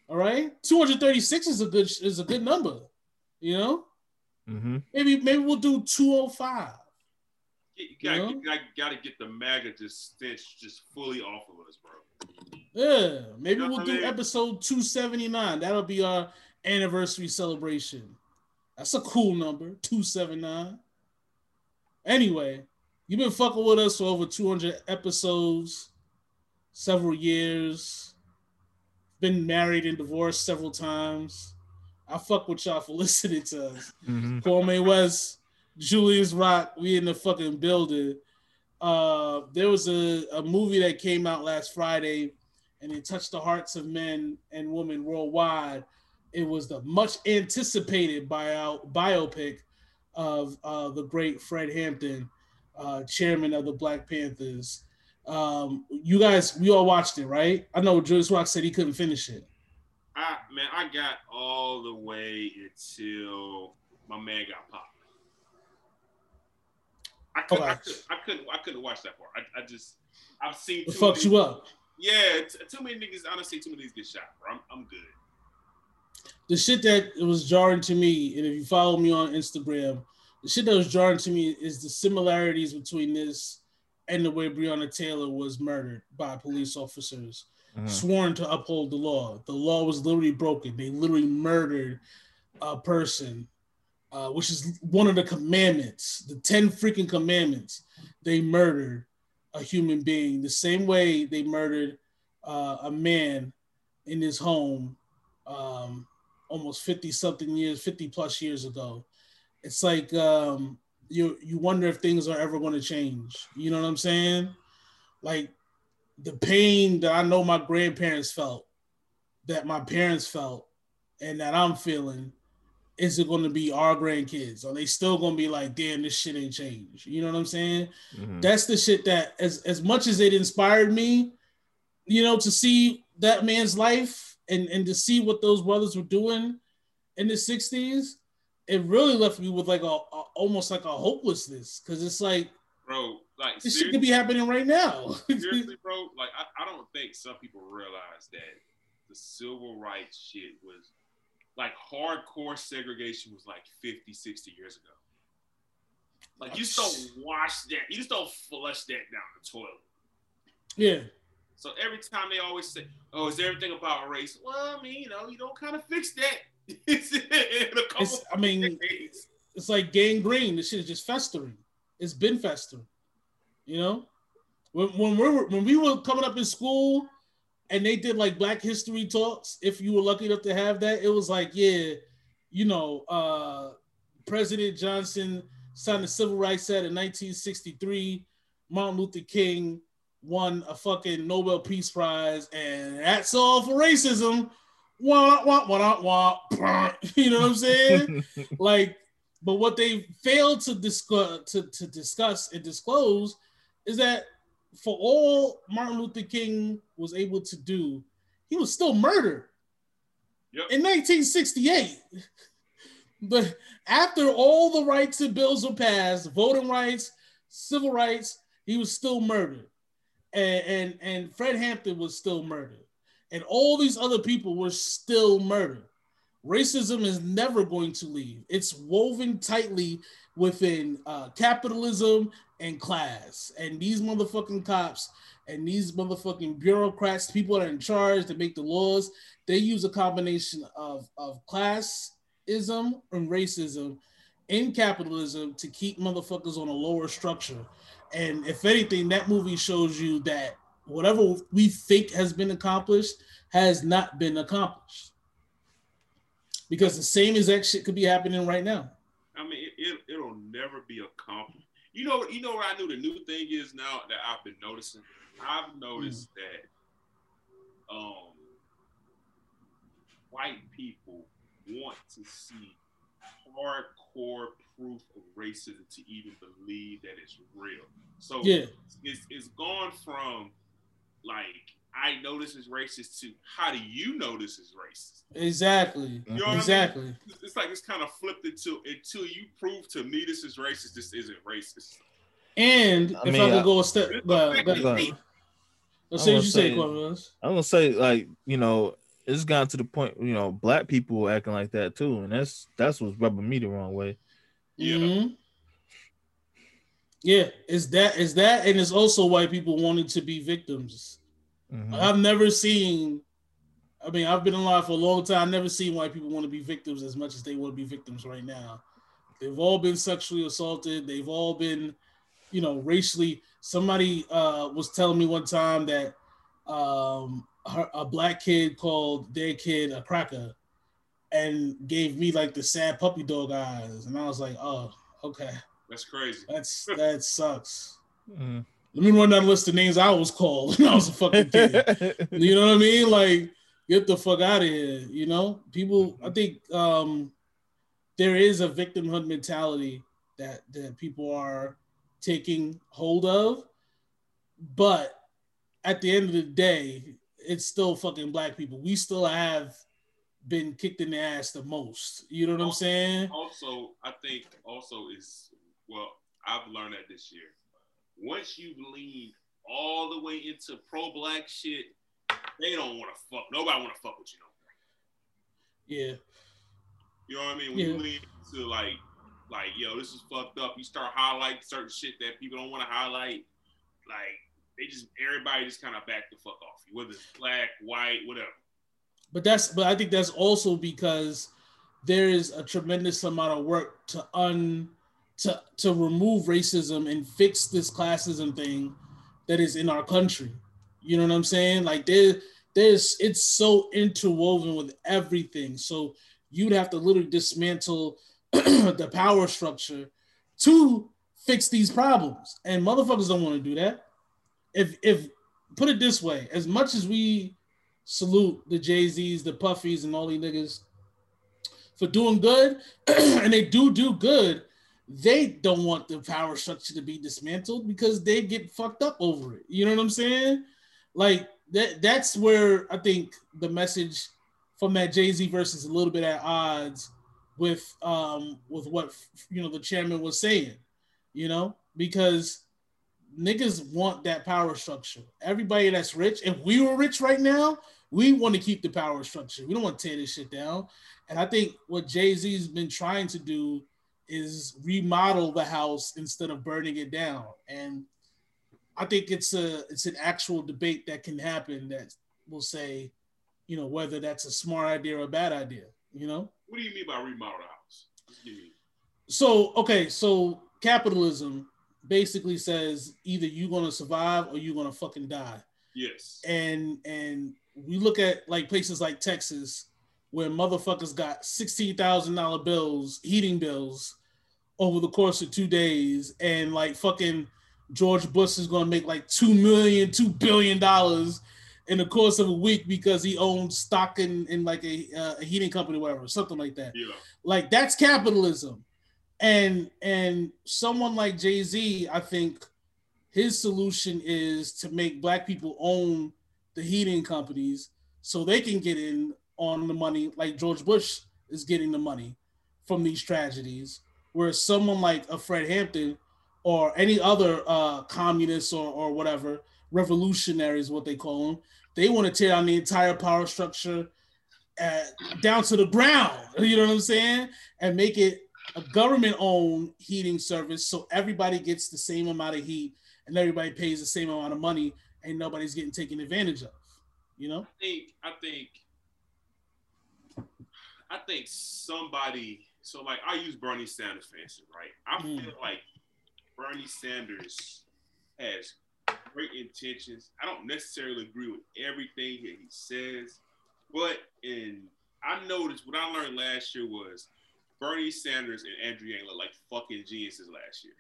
All right? 236 is a good is a good number. You know? hmm Maybe maybe we'll do 205. you gotta, You know? you gotta, gotta get the MAGA just stench just fully off of us, bro. Yeah, maybe You know we'll what I do mean? episode 279. That'll be our anniversary celebration. That's a cool number, 279. Anyway, you've been fucking with us for over 200 episodes, several years, been married and divorced several times. I fuck with y'all for listening to us. hmm Kwame West, Julius Rock, we in the fucking building. Uh, there was a, a movie that came out last Friday and it touched the hearts of men and women worldwide. It was the much anticipated bio, biopic of uh, the great Fred Hampton, uh, chairman of the Black Panthers. Um, you guys, we all watched it, right? I know Julius Rock said he couldn't finish it. I man, I got all the way until my man got popped. I couldn't, I, couldn't, I couldn't, I couldn't watch that part. I, I just, I've seen. It fucks you up. Yeah, t- too many niggas. i Honestly, too many niggas get shot, bro. I'm, I'm good. the shit that was jarring to me, and if you follow me on Instagram, the shit that was jarring to me is the similarities between this and the way Breonna Taylor was murdered by police officers Mhm. sworn to uphold the law. The law was literally broken. They literally murdered a person, uh, which is one of the commandments, the 10 freaking commandments. They murdered a human being the same way they murdered uh, a man in his home um, almost 50 something years, 50 plus years ago. It's like um, you you wonder if things are ever going to change. You know what I'm saying? Like the pain that I know my grandparents felt, that my parents felt, and that I'm feeling, is it going to be our grandkids? Are they still going to be like, damn, this shit ain't changed? You know what I'm saying? Mhm. That's the shit that, as as much as it inspired me, you know, to see that man's life and and to see what those brothers were doing in the '60s, it really left me with like a, a almost like a hopelessness because it's like bro. Like this shit could be happening right now. seriously, bro. Like I, I don't think some people realize that the civil rights shit was like hardcore segregation was like 50, 60 years ago. Like you just don't wash that. You just don't flush that down the toilet. Yeah. So every time they always say, "Oh, is there everything about race?" Well, I mean, you know, you don't kind of fix that. It's in a couple It's, I mean, days. it's like gangrene. This shit is just festering. It's been festering. You know, when when we were when we were coming up in school, and they did like Black History talks. If you were lucky enough to have that, it was like, yeah, you know, uh, President Johnson signed the Civil Rights Act in 1963. Martin Luther King won a fucking Nobel Peace Prize, and that's all for racism. Wah, wah, wah, wah, wah. You know what I'm saying? like, but what they failed to discuss to, to discuss and disclose is that for all Martin Luther King was able to do, he was still murdered Yep. in 1968. But after all the rights and bills were passed, voting rights, civil rights, he was still murdered. And, and, and Fred Hampton was still murdered. And all these other people were still murdered. Racism is never going to leave. It's woven tightly within uh, capitalism and class. And these motherfucking cops and these motherfucking bureaucrats, people that are in charge to make the laws, they use a combination of, of classism and racism in capitalism to keep motherfuckers on a lower structure. And if anything, that movie shows you that whatever we think has been accomplished has not been accomplished. Because the same exact shit could be happening right now. I mean, it, it, it'll never be accomplished. You know, you know what I knew the new thing is now that I've been noticing. I've noticed that um, white people want to see hardcore proof of racism to even believe that it's real. So Yeah. it's, it's gone from like I know this is racist too. how do you know this is racist? Exactly. You know what I mean? Exactly. It's- It's like it's kind of flipped into until you prove to me this is racist, this isn't racist. And I if mean, I could I- go a step, It's but, but, let's I say what you say, saying- I'm gonna say like you know it's gotten to the point you know black people acting like that too, and that's that's what's rubbing me the wrong way. Yeah. Mhm. Yeah, is that is that, and it's also white people wanting to be victims. Mhm. I've never seen. I mean, I've been alive for a long time. I've never seen white people want to be victims as much as they want to be victims right now. They've all been sexually assaulted. They've all been, you know, racially. Somebody uh, was telling me one time that um, her, a black kid called their kid a cracker, and gave me like the sad puppy dog eyes, and I was like, oh, okay, That's crazy. that's that sucks. Mhm. Let me run down the list of names I was called when I was a fucking kid. You know what I mean? Like, get the fuck out of here. You know, people. I think um, there is a victimhood mentality that that people are taking hold of, but at the end of the day, it's still fucking black people. We still have been kicked in the ass the most. You know what I'm saying? Also, I think also is well, I've learned that this year. Once you lean all the way into pro black shit, they don't want to fuck. Nobody want to fuck with you no more. Yeah. You know what I mean? When Yeah. you lean into like, like, yo, this is fucked up. You start highlighting certain shit that people don't want to highlight. Like, they just everybody just kind of back the fuck off you, whether it's black, white, whatever. But that's but I think that's also because there is a tremendous amount of work to un to to remove racism and fix this classism thing that is in our country. You know what I'm saying? Like there there's it's so interwoven with everything. So you'd have to literally dismantle the power structure to fix these problems. And motherfuckers don't want to do that. If if put it this way, as much as we salute the Jay Z's, the Puffies, and all these niggas for doing good, and they do do good. They don't want the power structure to be dismantled because they get fucked up over it. You know what I'm saying? Like that. That's where I think the message from that Jay Z verse is a little bit at odds with um with what you know the chairman was saying. You know because niggas want that power structure. Everybody that's rich, if we were rich right now, we want to keep the power structure. We don't want to tear this shit down. And I think what Jay Z's been trying to do is remodel the house instead of burning it down. And I think it's a it's an actual debate that can happen that will say, you know, whether that's a smart idea or a bad idea. You know. What do you mean by remodel the house? What do you mean? So okay, so capitalism basically says either you're gonna survive or you're gonna fucking die. Yes. And and we look at like places like Texas where motherfuckers got sixteen thousand dollar bills, heating bills, over the course of two days, and like fucking George Bush is gonna make like two million, two billion dollars in the course of a week because he owns stock in, in like a, uh, a heating company, or whatever, something like that. Yeah. Like that's capitalism. And and someone like Jay Z, I think his solution is to make black people own the heating companies so they can get in on the money, like George Bush is getting the money from these tragedies. Whereas someone like a Fred Hampton or any other uh, communists or, or whatever, revolutionaries, what they call them, they want to tear down the entire power structure uh, down to the ground. You know what I'm saying? And make it a government-owned heating service so everybody gets the same amount of heat and everybody pays the same amount of money and nobody's getting taken advantage of. You know? I think I think I think somebody so like I use Bernie Sanders for instance, right? I Mm. feel like Bernie Sanders has great intentions. I don't necessarily agree with everything that he says, but in I noticed what I learned last year was Bernie Sanders and Andrew Yang look like fucking geniuses last year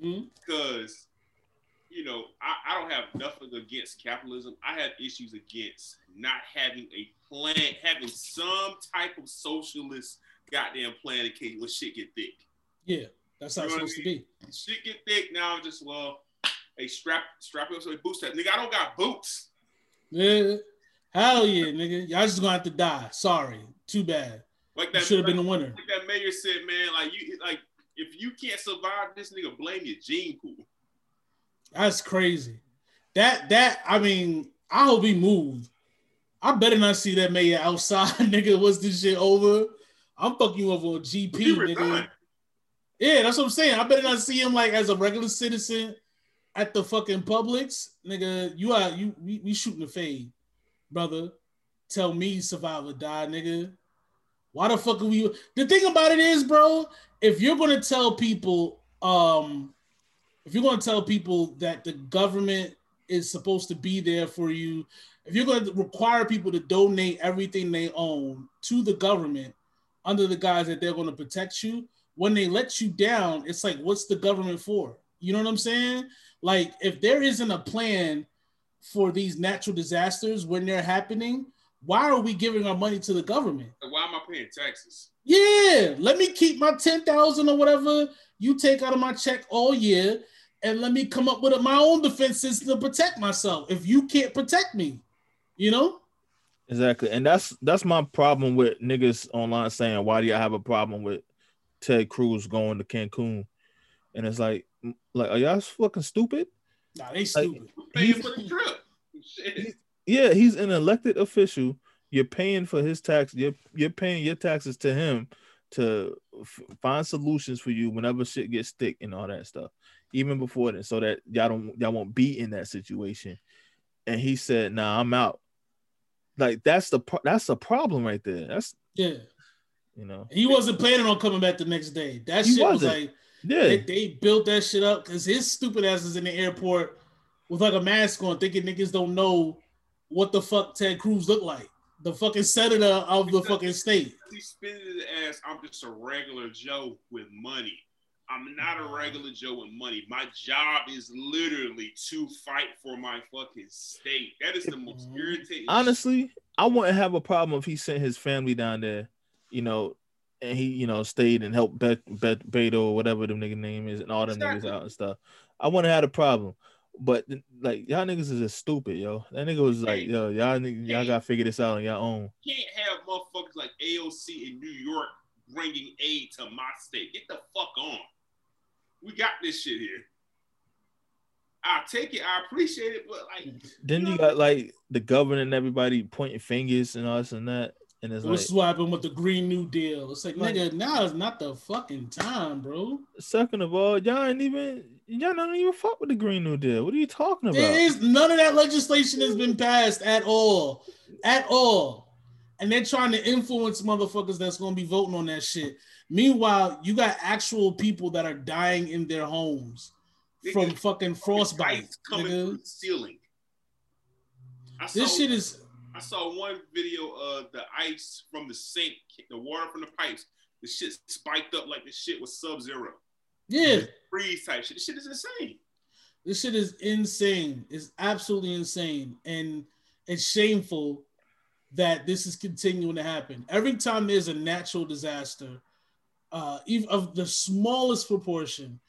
Mhm. because you know I, I don't have nothing against capitalism. I have issues against not having a plan, having some type of socialist goddamn plan in case when shit get thick. Yeah, that's how You it's know what supposed to be. Shit get thick now. I'm just well, hey strap strap it up some boots. That nigga, I don't got boots. Yeah. Hell yeah, nigga. Y'all just gonna have to die. Sorry. Too bad. Like that should have been the winner. Like that mayor said, man. Like you like if you can't survive this nigga, blame your gene pool. That's crazy. That that I mean, I hope he moved. I better not see that mayor outside, nigga. What's this shit over? I'm fucking you over on GP, nigga. Yeah, that's what I'm saying. I better not see him like as a regular citizen at the fucking Publix, nigga. You are you we, we shooting the fade, brother. Tell me survive or die, nigga. Why the fuck are we? The thing about it is, bro, if you're gonna tell people, um, if you're gonna tell people that the government is supposed to be there for you, if you're gonna require people to donate everything they own to the government under the guise that they're gonna protect you, when they let you down, it's like, what's the government for? You know what I'm saying? Like, if there isn't a plan for these natural disasters when they're happening, why are we giving our money to the government? Why am I paying taxes? Yeah, let me keep my 10,000 or whatever you take out of my check all year and let me come up with my own defense system to protect myself if you can't protect me. You know? Exactly, and that's that's my problem with niggas online saying, "Why do you have a problem with Ted Cruz going to Cancun?" And it's like, like, are y'all fucking stupid? Nah, they stupid. Who's paying He's- for the trip? Shit. Yeah, he's an elected official. You're paying for his tax. You're you're paying your taxes to him to f- find solutions for you whenever shit gets thick and all that stuff. Even before then, so that y'all don't y'all won't be in that situation. And he said, "Nah, I'm out." Like that's the pro- that's a problem right there. That's yeah. you know, He wasn't planning on coming back the next day. That He shit was wasn't. like yeah, they, they built that shit up because his stupid ass is in the airport with like a mask on, thinking niggas don't know what the fuck Ted Cruz looked like. The fucking senator of the fucking state. He spinning his ass. I'm just a regular Joe with money. I'm not a regular Joe with money. My job is literally to fight for my fucking state. That is the most Mhm. irritating. honestly, I wouldn't have a problem if he sent his family down there, you know, and he, you know, stayed and helped Bet, Bet Beto or whatever the nigga name is and all them Exactly. niggas out and stuff. I wouldn't have had a problem. But like y'all niggas is just stupid, yo. That nigga was like, yo, y'all niggas, y'all gotta figure this out on your own. can't have motherfuckers like AOC in New York bringing aid to my state. Get the fuck on. We got this shit here. I take it. I appreciate it, but like, Then you got like the governor and everybody pointing fingers and all this and that. And it's What's like, what happened with the Green New Deal? It's like, Like- nigga, now is not the fucking time, bro. second of all, y'all ain't even y'all don't even fuck with the Green New Deal. What are you talking about? There is none of that legislation has been passed at all, at all, and they're trying to influence motherfuckers that's gonna be voting on that shit. Meanwhile, you got actual people that are dying in their homes from fucking frostbite, coming nigga. from the ceiling. I This saw- shit is I saw one video of the ice from the sink, the water from the pipes. The shit spiked up like the shit was sub zero. yeah. Freeze type shit. This shit is insane. This shit is insane. It's absolutely insane. And it's shameful that this is continuing to happen. Every time there's a natural disaster, uh, even of the smallest proportion,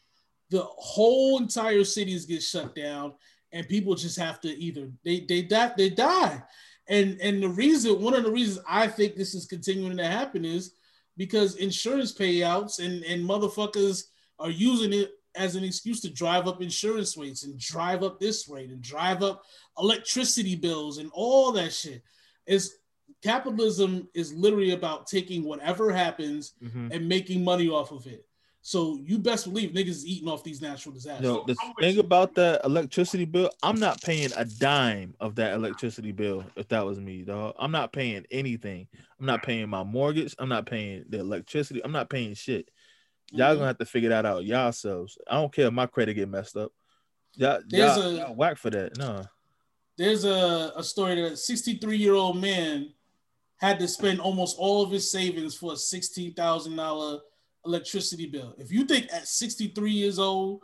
the whole entire cities get shut down and people just have to either they they die they die. And and the reason one of the reasons I think this is continuing to happen is because insurance payouts and and motherfuckers are using it as an excuse to drive up insurance rates and drive up this rate and drive up electricity bills and all that shit. Is capitalism is literally about taking whatever happens Mhm. and making money off of it. So you best believe niggas is eating off these natural disasters. Yo, the thing about that electricity bill, I'm not paying a dime of that electricity bill if that was me, dog. I'm not paying anything. I'm not paying my mortgage. I'm not paying the electricity. I'm not paying shit. Y'all gonna have to figure that out yourselves. I don't care if my credit get messed up. Y'all, There's y'all, a- y'all whack for that. No. There's a, a story that a 63 year old man had to spend almost all of his savings for a $16,000 electricity bill. If you think at 63 years old,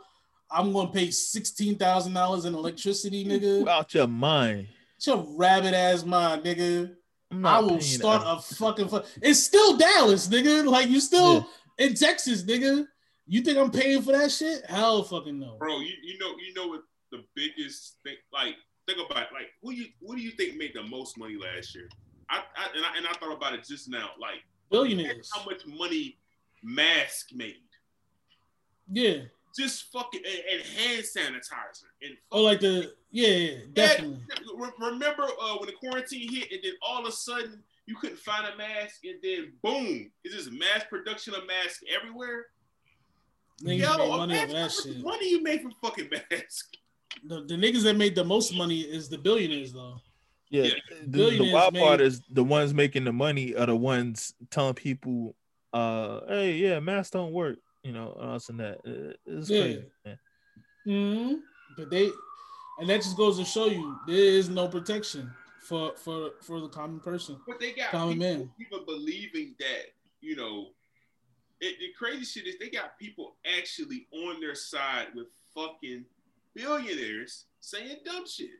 I'm gonna pay $16,000 in electricity, nigga, You out your mind. it's your rabbit ass mind, nigga. I'm I not will start a- a fucking. Fu- it's still Dallas, nigga. Like you still in Texas, nigga. You think I'm paying for that shit? Hell, fucking no. Bro, you, you know you know what the biggest thing like think about it, like who you who do you think made the most money last year? I, I and I and I thought about it just now. Like Billionaires. how much money Mask made. Yeah. Just fucking and, and hand sanitizer and Oh, like the yeah, yeah, definitely. Re- Remember uh, when the quarantine hit, and then all of a sudden you couldn't find a mask, and then boom, it's just mass production of masks everywhere. Niggas Yo, made money imagine much money you made from fucking masks. The, the niggas that made the most money is the billionaires, though. Yeah, Yeah. the, the Billionaires wild part is the ones making the money are the ones telling people, uh, hey, yeah, masks don't work, you know, us and that. Uh, It's Yeah. crazy, man. hmm But they, and that just goes to show you there is no protection for for for the common person. But they got Common people man. even believing that, you know, it, the crazy shit is they got people actually on their side with fucking billionaires saying dumb shit.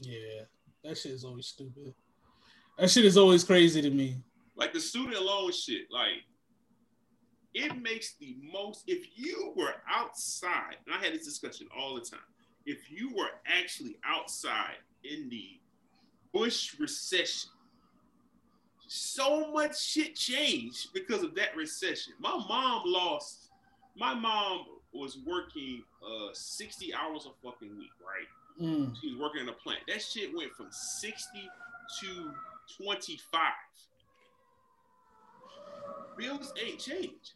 Yeah, that shit is always stupid. That shit is always crazy to me. Like the student loan shit, like it makes the most if you were outside, and I had this discussion all the time. If you were actually outside in the Bush recession, so much shit changed because of that recession. My mom lost. My mom was working uh 60 hours a fucking week, right? Mm. She was working in a plant. That shit went from 60 to 25. Bills ain't changed.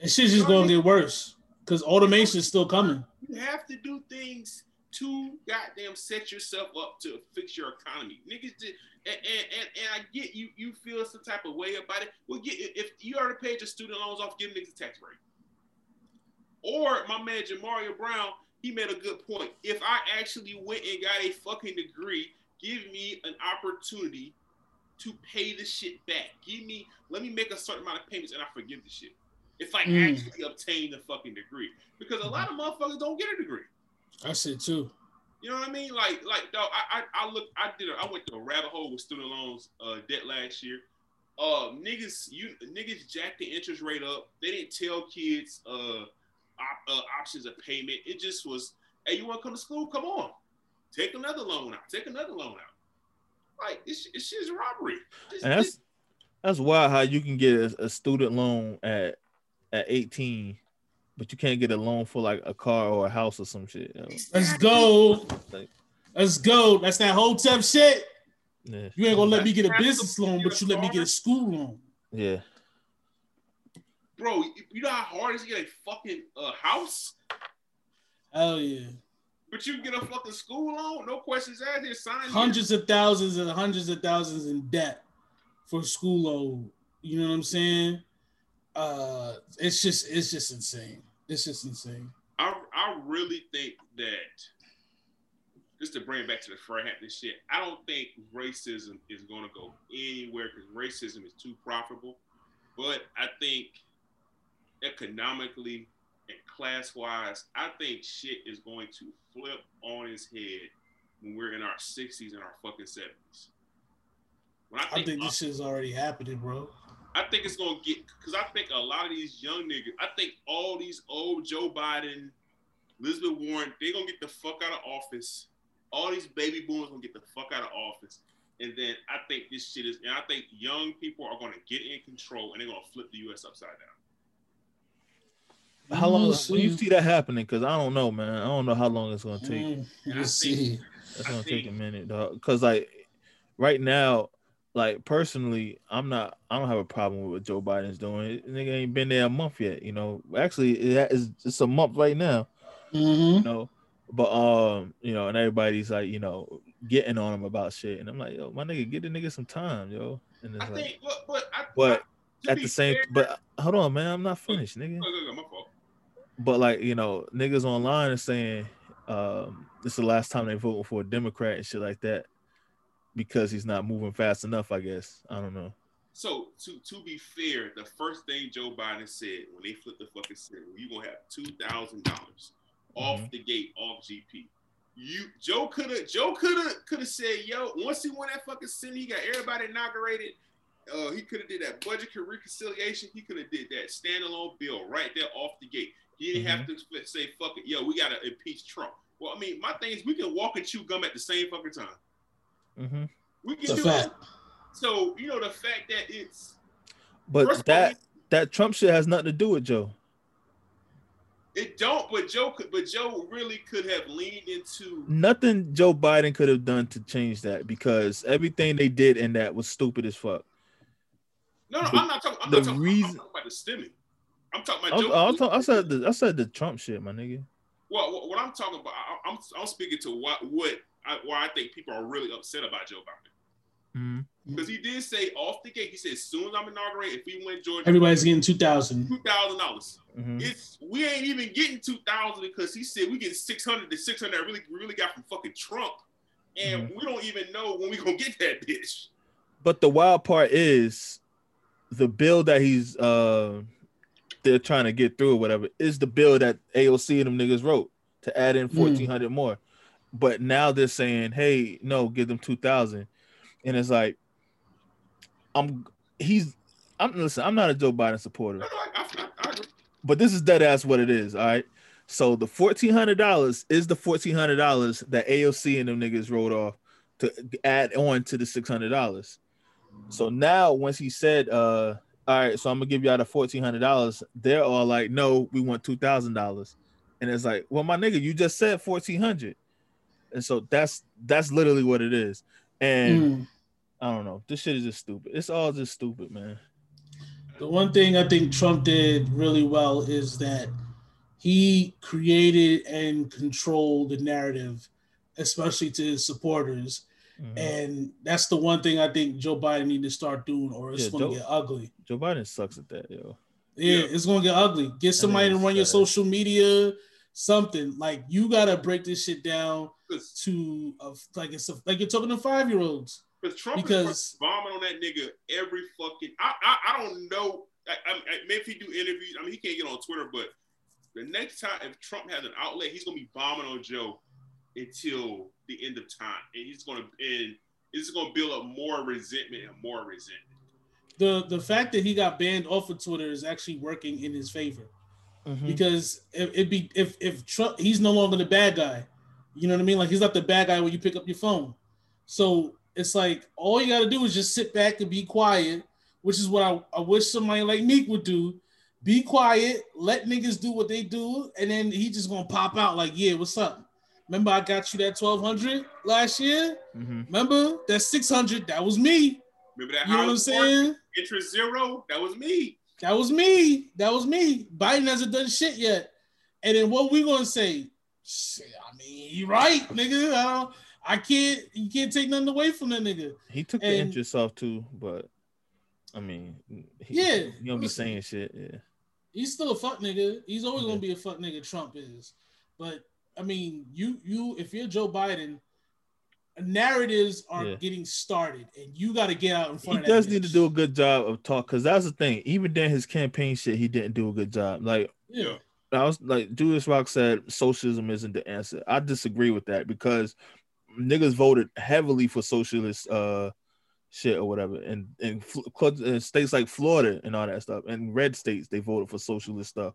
And shit's just gonna get worse because automation is still coming. You have to do things to goddamn set yourself up to fix your economy. Niggas did, and, and, and, and I get you you feel some type of way about it. Well, get if you already paid your student loans off, give niggas a tax break. Or my man Jamario Brown, he made a good point. If I actually went and got a fucking degree, give me an opportunity to pay the shit back. Give me, let me make a certain amount of payments and I forgive the shit. If I Mm. actually obtain the fucking degree. Because a lot of motherfuckers don't get a degree. I shit too. You know what I mean? Like, like, dog, I, I, I look, I did, a, I went to a rabbit hole with student loans, uh, debt last year. Uh, niggas, you niggas jacked the interest rate up. They didn't tell kids, uh, op, uh, options of payment. It just was, hey, you want to come to school? Come on, take another loan out. Take another loan out. Like, this, this shit is robbery. This- And that's that's wild how you can get a, a student loan at at 18, but you can't get a loan for like a car or a house or some shit. yo. Let's go. Let's go. That's that whole tough shit. Yeah. You ain't gonna let me get a business loan, but you let me get a school loan. Yeah. Bro, you- know how hard it is to get a fucking uh, house? Hell yeah. But you can get a fucking school loan, no questions asked. Here, sign here. Hundreds of thousands and hundreds of thousands in debt for school loan. You know what I'm saying? Uh it's just it's just insane. It's just insane. I, I really think that just to bring it back to the Fred Hampton shit, I don't think racism is going to go anywhere because racism is too profitable. But I think economically and class wise, I think shit is going to flip on its head when we're in our 60s and our fucking 70s. When I I think, think this shit's already happening, bro. I think it's gonna get because I think a lot of these young niggas, I think all these old Joe Biden, Elizabeth Warren, they gonna get the fuck out of office. All these baby boomers gonna get the fuck out of office. And then I think this shit is, and I think young people are gonna get in control and they're gonna flip the US upside down. How long We'll do you see that happening? Because I don't know, man. I don't know how long it's gonna take. Mm, And I We'll see. think- It's gonna take a minute, dog. Because like right now, like personally, I'm not. I don't have a problem with what Joe Biden's doing. Nigga ain't been there a month yet. You know, actually, it is. It's a month right now. hmm You know, but um, you know, and everybody's like, you know, getting on him about shit, and I'm like, yo, my nigga, give the nigga some time, yo. And it's I like, think, but, but, I, But to at the same, fair- but hold on, man, I'm not finished, nigga. But like you know, niggas online are saying um, this is the last time they voting for a Democrat and shit like that because he's not moving fast enough. I guess I don't know. So to to be fair, the first thing Joe Biden said when they flipped the fucking city, you gonna have two thousand dollars off Mhm. the gate, off GP. You Joe could have Joe could have could have said, yo, once he won that fucking city, he got everybody inaugurated. Uh, he could have did that budget reconciliation. He could have did that standalone bill right there off the gate. He didn't have to say, fuck it, yo, we gotta impeach Trump. Well, I mean, my thing is we can walk and chew gum at the same fucking time. hmm We can It's do fact. it. So, you know, the fact that it's But First of all, that that Trump shit has nothing to do with Joe. It don't, but Joe could, but Joe really could have leaned into. Nothing Joe Biden could have done to change that because everything they did in that was stupid as fuck. No, no, The- I'm not talking. I'm the not talking, reason- I'm talking about the stimmy. I'm talking I, about Joe. I, was talk- I said the, I said the Trump shit, my nigga. well, what, what I'm talking about, I, I'm I'm speaking to what what I, why I think people are really upset about Joe Biden Mhm. because he did say off the gate. He said, soon as I'm inaugurated, if we win Georgia, Everybody's getting two thousand. two thousand dollars. Mhm. It's we ain't even getting two thousand because he said we get six hundred to six hundred. Really, really got from fucking Trump, and Mm-hmm. we don't even know when we gonna get that bitch. But the wild part is the bill that he's uh they're trying to get through or whatever is the bill that AOC and them niggas wrote to add in Mm. fourteen hundred more. But now they're saying, hey, no, give them two thousand. And it's like I'm he's I'm listen, I'm not a Joe Biden supporter, but this is dead ass what it is. All right. So the fourteen hundred dollars is the fourteen hundred dollars that AOC and them niggas wrote off to add on to the six hundred dollars. So now once he said, uh, all right, so I'm gonna give y'all the fourteen hundred dollars, they're all like, no, we want two thousand dollars. And it's like, well, my nigga, you just said fourteen hundred. And so that's that's literally what it is. And Mm. I don't know, this shit is just stupid. It's all just stupid, man. The one thing I think Trump did really well is that he created and controlled the narrative, especially to his supporters. Mhm. And that's the one thing I think Joe Biden need to start doing, or it's Yeah, going to Joe- get ugly. Joe Biden sucks at that, yo. Yeah, Yeah. it's going to get ugly. Get somebody to run your social media, something like you got to break this shit down to of like it's a, like you're talking to five year olds. Because Trump Because- is bombing on that nigga every fucking. I I, I don't know. I, I, I- maybe if he do interviews, I mean he can't get on Twitter, but the next time if Trump has an outlet, he's gonna be bombing on Joe until the end of time, and he's gonna and it's gonna build up more resentment and more resentment. The the fact that he got banned off of Twitter is actually working in his favor. Mhm. because if it be if if Trump he's no longer the bad guy, you know what I mean? Like he's not the bad guy when you pick up your phone. So it's like all you got to do is just sit back and be quiet, which is what I, I wish somebody like Meek would do. Be quiet, let niggas do what they do, and then he just gonna pop out like, yeah, what's up? Remember, I got you that twelve hundred last year. Mhm. Remember that six hundred? That was me. Remember that You know what I'm saying? interest zero? That was me. That was me. That was me. Biden hasn't done shit yet. And then what we gonna say? Shit, I mean, you right, nigga. I don't. I can't. You can't take nothing away from that nigga. He took the interest off too, but I mean, he, Yeah, he don't be saying shit. Yeah, He's still a fuck nigga. He's always Yeah. gonna be a fuck nigga. Trump is. But I mean, you you if you're Joe Biden, narratives are Yeah. getting started, and you got to get out in he front of that. does need to do a good job of talk because that's the thing. Even during his campaign shit, he didn't do a good job. Like Yeah. I was like Julius Rock said, socialism isn't the answer. I disagree with that because niggas voted heavily for socialist uh shit or whatever, and in, in states like Florida and all that stuff, and red states they voted for socialist stuff.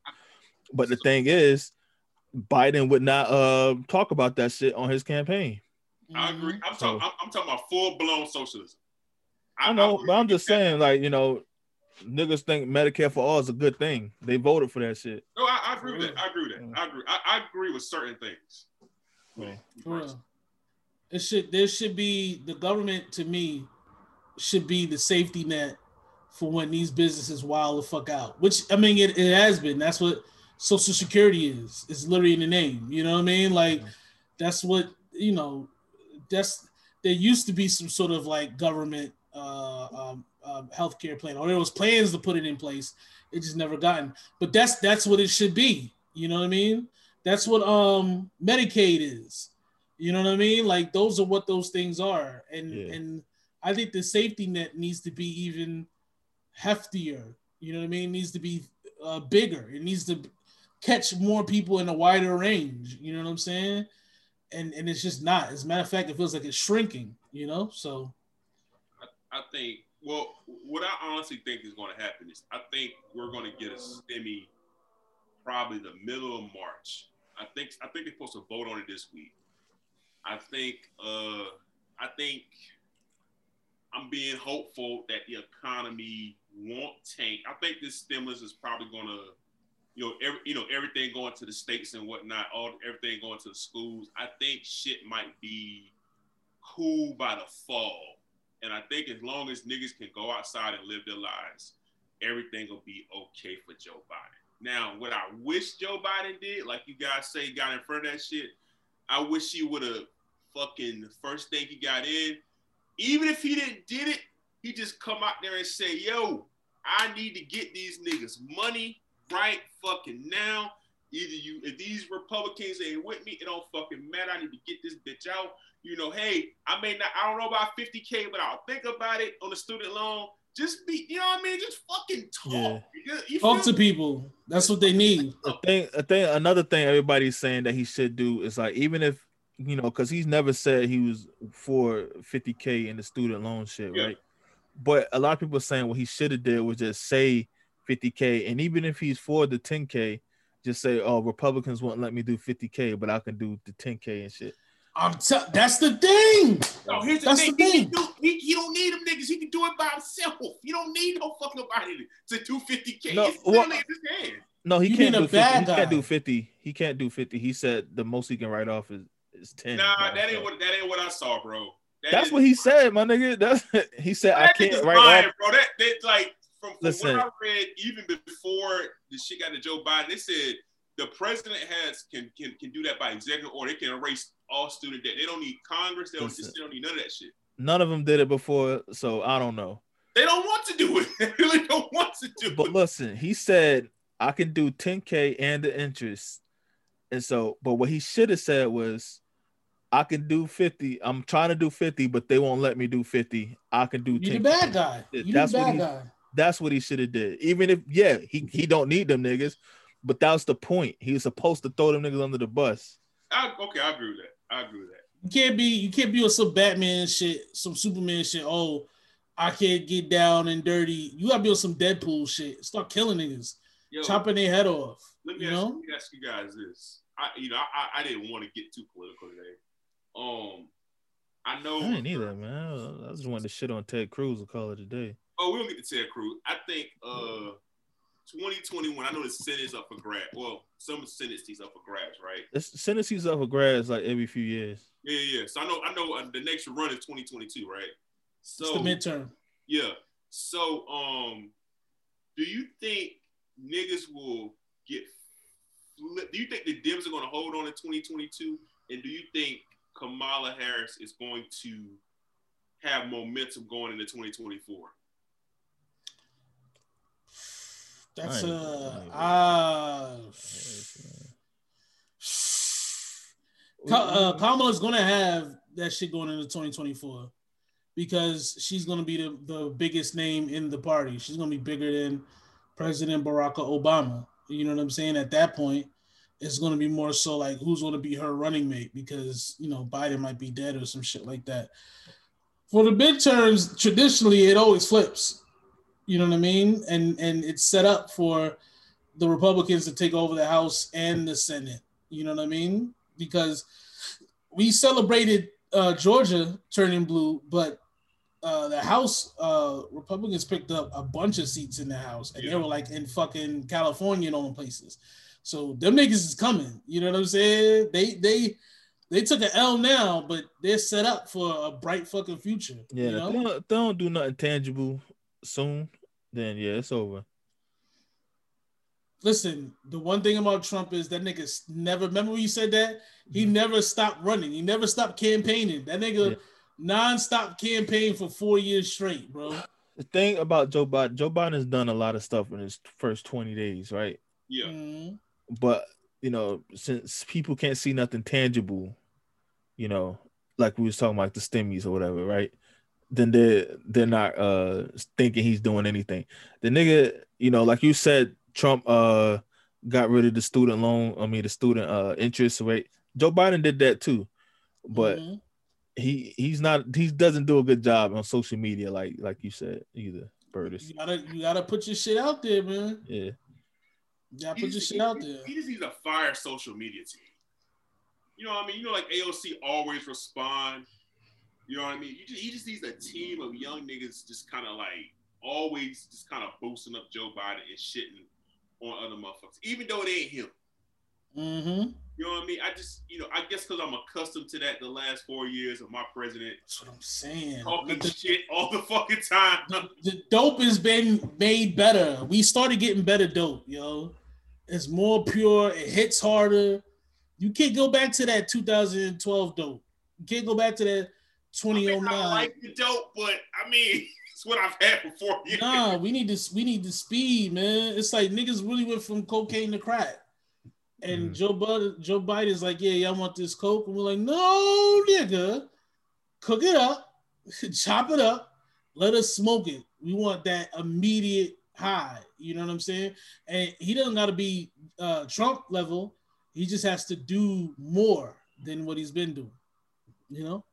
But the thing is, Biden would not uh talk about that shit on his campaign. I agree. I'm So- talking. I'm, I'm talking about full blown socialism. I know, I but I'm just saying, like you know, niggas think Medicare for all is a good thing. They voted for that shit. No, I, I agree with that. I agree with that. I agree. I, I agree with certain things. Yeah. For. It should there should be the government to me should be the safety net for when these businesses wild the fuck out. Which I mean it, it has been. That's what social security is. It's literally in the name. You know what I mean? Like that's what you know, that's there used to be some sort of like government uh um, um healthcare plan, or there was plans to put it in place. It just never gotten. But that's that's what it should be. You know what I mean? That's what um Medicaid is. You know what I mean? Like those are what those things are. And Yeah. and I think the safety net needs to be even heftier. You know what I mean? It needs to be uh, bigger. It needs to catch more people in a wider range. You know what I'm saying? And and it's just not. As a matter of fact, it feels like it's shrinking. You know, so I think. Well, what I honestly think is going to happen is I think we're going to get a stimmy probably the middle of March. I think I think they're supposed to vote on it this week. I think uh I think I'm being hopeful that the economy won't tank. I think this stimulus is probably going to you know, every, you know, everything going to the states and whatnot, all everything going to the schools. I think shit might be cool by the fall. And I think as long as niggas can go outside and live their lives, everything will be okay for Joe Biden. Now, what I wish Joe Biden did, like you guys say, got in front of that shit, I wish he would have fucking the first thing he got in, even if he didn't did it, he just come out there and say, yo, I need to get these niggas money right fucking now. Either you, if these Republicans ain't with me, it don't fucking matter. I need to get this bitch out. You know, hey, I may not, I don't know about 50K, but I'll think about it on the student loan. Just be, you know what I mean? Just fucking talk. Yeah. You, you talk to me? people. That's what they need. a thing, a thing, another thing everybody's saying that he should do is like even if you know, because he's never said he was for 50k in the student loan shit, Yeah. right? But a lot of people are saying what he should have did was just say 50k, and even if he's for the 10k, just say, "Oh, Republicans won't let me do 50k, but I can do the 10k and shit." I'm t- that's the thing. No, here's the That's thing. the He, thing. can do, he, he don't need them niggas. He can do it by himself. You don't need no fucking nobody to do 50K. No, it's what- literally in his hand. No, he You can't do 50. bad He can't do 50. He can't do 50. He said the most he can write off is, is 10. Nah, bro. that ain't what that ain't what I saw, bro. That That's what he said, my nigga. That's he said I can't nigga's write lying, off. bro. That that like from, from Listen. what I read, even before the shit got to Joe Biden, they said the president has can can, can do that by executive order. They can erase all student debt. They don't need Congress. They don't, Listen. they don't need none of that shit. None of them did it before, so I don't know. They don't want to do it. They really don't want to do But it. listen, he said I can do 10k and the interest. And so, but what he should have said was I can do 50. I'm trying to do 50, but they won't let me do 50. I can do You the 10. bad guy. You the That's what bad he- guy. That's what he should have did. Even if yeah, he, he don't need them niggas, but that was the point. He was supposed to throw them niggas under the bus. I, okay, I agree with that. I agree with that. You can't be you can't be on some Batman shit, some Superman shit. Oh, I can't get down and dirty. You gotta be on some Deadpool shit. Start killing niggas, Yo, chopping their head off. Let me, You ask, know? let me ask you guys this. I, you know, I, I didn't want to get too political today. Um, I know. I ain't either, man. I just wanted to shit on Ted Cruz and call it a day. Oh, we don't get to Ted Cruz. I think uh, 2021. I know the Senate up for grab. Well, some Senate seats up for grabs, right? It's Senate seats up for grabs like every few years. Yeah, yeah. So I know, I know. Uh, the next run is 2022, right? So It's the midterm. yeah. So um, do you think niggas will get? Flip? Do you think the Dems are going to hold on in 2022? And do you think Kamala Harris is going to have momentum going into 2024? That's ain't- uh uh Ka- uh, Kamala's gonna have that shit going into 2024 because she's gonna be the, the biggest name in the party. She's gonna be bigger than President Barack Obama. You know what I'm saying? At that point, it's gonna be more so like who's gonna be her running mate because you know Biden might be dead or some shit like that. For the midterms, traditionally it always flips. You know what I mean? And and it's set up for the Republicans to take over the House and the Senate. You know what I mean? Because we celebrated uh, Georgia turning blue, but uh, the House uh, Republicans picked up a bunch of seats in the House, and they were like in fucking California and all them places. So them niggas is coming. You know what I'm saying? They they they took an L now, but they're set up for a bright fucking future. Yeah, you if know? they, don't, they don't do nothing tangible soon, then yeah, it's over. Listen, the one thing about Trump is that nigga never. Remember when you said that he Mm-hmm. never stopped running. He never stopped campaigning. That nigga Yeah. non-stop campaign for four years straight, bro. The thing about Joe Biden, Joe Biden has done a lot of stuff in his first 20 days, right? Yeah. Mhm. But you know, since people can't see nothing tangible, you know, like we was talking about the stimmies or whatever, right? Then they're they're not uh thinking he's doing anything. The nigga, you know, like you said, Trump uh got rid of the student loan, I mean the student uh interest rate. Joe Biden did that too. But Mhm. he he's not he doesn't do a good job on social media like like you said either, Burtis. you gotta you gotta put your shit out there, man. Yeah. You gotta He put your just- shit out there. He just needs a fire social media team. You know what I mean? You know, like AOC always respond. You know what I mean? You just, he just needs a team of young niggas just kind of like always just kind of boosting up Joe Biden and shitting on other motherfuckers, even though it ain't him. Mm-hmm. You know what I mean? I just, you know, I guess because I'm accustomed to that the last four years of my president That's what I'm saying. talking the, shit all the fucking time. the dope has been made better. We started getting better dope, yo. It's more pure. It hits harder. You can't go back to that 2012 dope. You can't go back to that I, mean, 2009. I like the dope, but I mean, it's what I've had before. four years. Nah, we need this. We need the speed, man. It's like niggas really went from cocaine to crack. And Mhm. Joe Biden, Joe Biden's like, yeah, y'all want this coke? And we're like, no, nigga, cook it up, chop it up, let us smoke it. We want that immediate high. You know what I'm saying? And he doesn't got to be uh, Trump level. He just has to do more than what he's been doing. You know,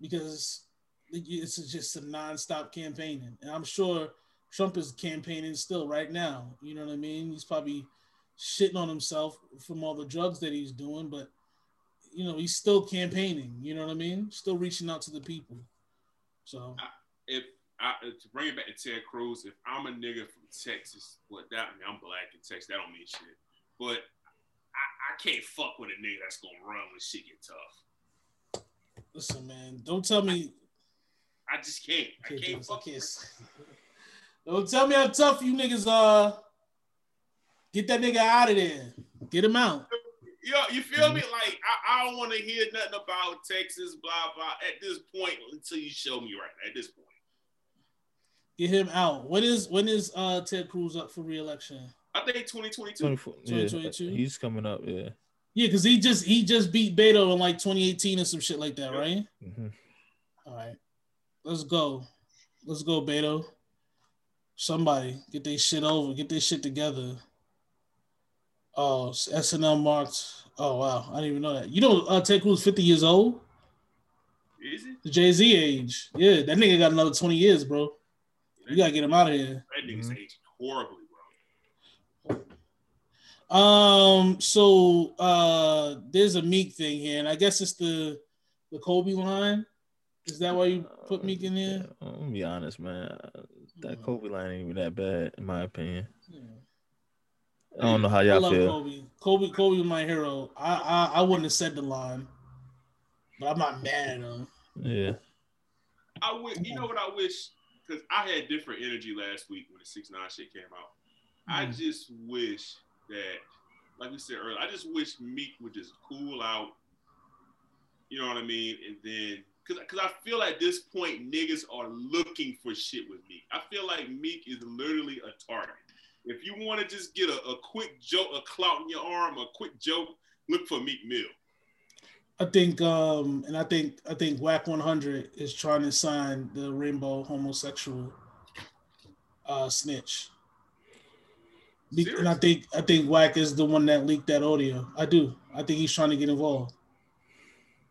because it's just a nonstop campaigning, and I'm sure Trump is campaigning still right now. You know what I mean? He's probably shitting on himself from all the drugs that he's doing, but you know he's still campaigning. You know what I mean? Still reaching out to the people. So if I to bring it back to Ted Cruz, if I'm a nigga from Texas, what that I mean, I'm black in Texas, that don't mean shit. But I, I can't fuck with a nigga that's gonna run when shit get tough. Listen, man, don't tell me. I just can't. I Can't do can't fuck can't with s- Don't tell me how tough you niggas are. Get that nigga out of there. Get him out. Yo, you feel me? Like I, I don't want to hear nothing about Texas, blah blah. At this point, until you show me right. At this point, Get him out. When is when is uh Ted Cruz up for reelection? I think 2022. 24, yeah, 2022? he's coming up, yeah. Yeah, because he just he just beat Beto in like 2018 or some shit like that, right? hmm All right. Let's go. Let's go, Beto. Somebody get their shit over, get their shit together. Oh, SNL marked. Oh wow, I didn't even know that. You know, uh, Ted Cruz 50 years old, Is it? the Jay Z age. Yeah, that nigga got another 20 years, bro. You gotta get him out of here. That nigga's Mhm. aging horribly, bro. Um, so uh there's a Meek thing here, and I guess it's the the Kobe line. Is that why you put Meek in there? Yeah, I'm gonna be honest, man. That Kobe line ain't even that bad, in my opinion. Yeah. I don't know how y'all love feel. Kobe. Kobe, Kobe, was my hero. I, I, I wouldn't have said the line, but I'm not mad at him. Yeah. I would, you know what I wish, because I had different energy last week when the six nine shit came out. I Mhm. just wish that, like we said earlier, I just wish Meek would just cool out. You know what I mean? And then, because because I feel at this point niggas are looking for shit with Meek. I feel like Meek is literally a target. If you want to just get a, a quick joke, a clout in your arm, a quick joke, look for Meek Mill. I think, um, and I think, I think Wack 100 is trying to sign the rainbow homosexual uh, snitch. Be- and I think, I think Wack is the one that leaked that audio. I do. I think he's trying to get involved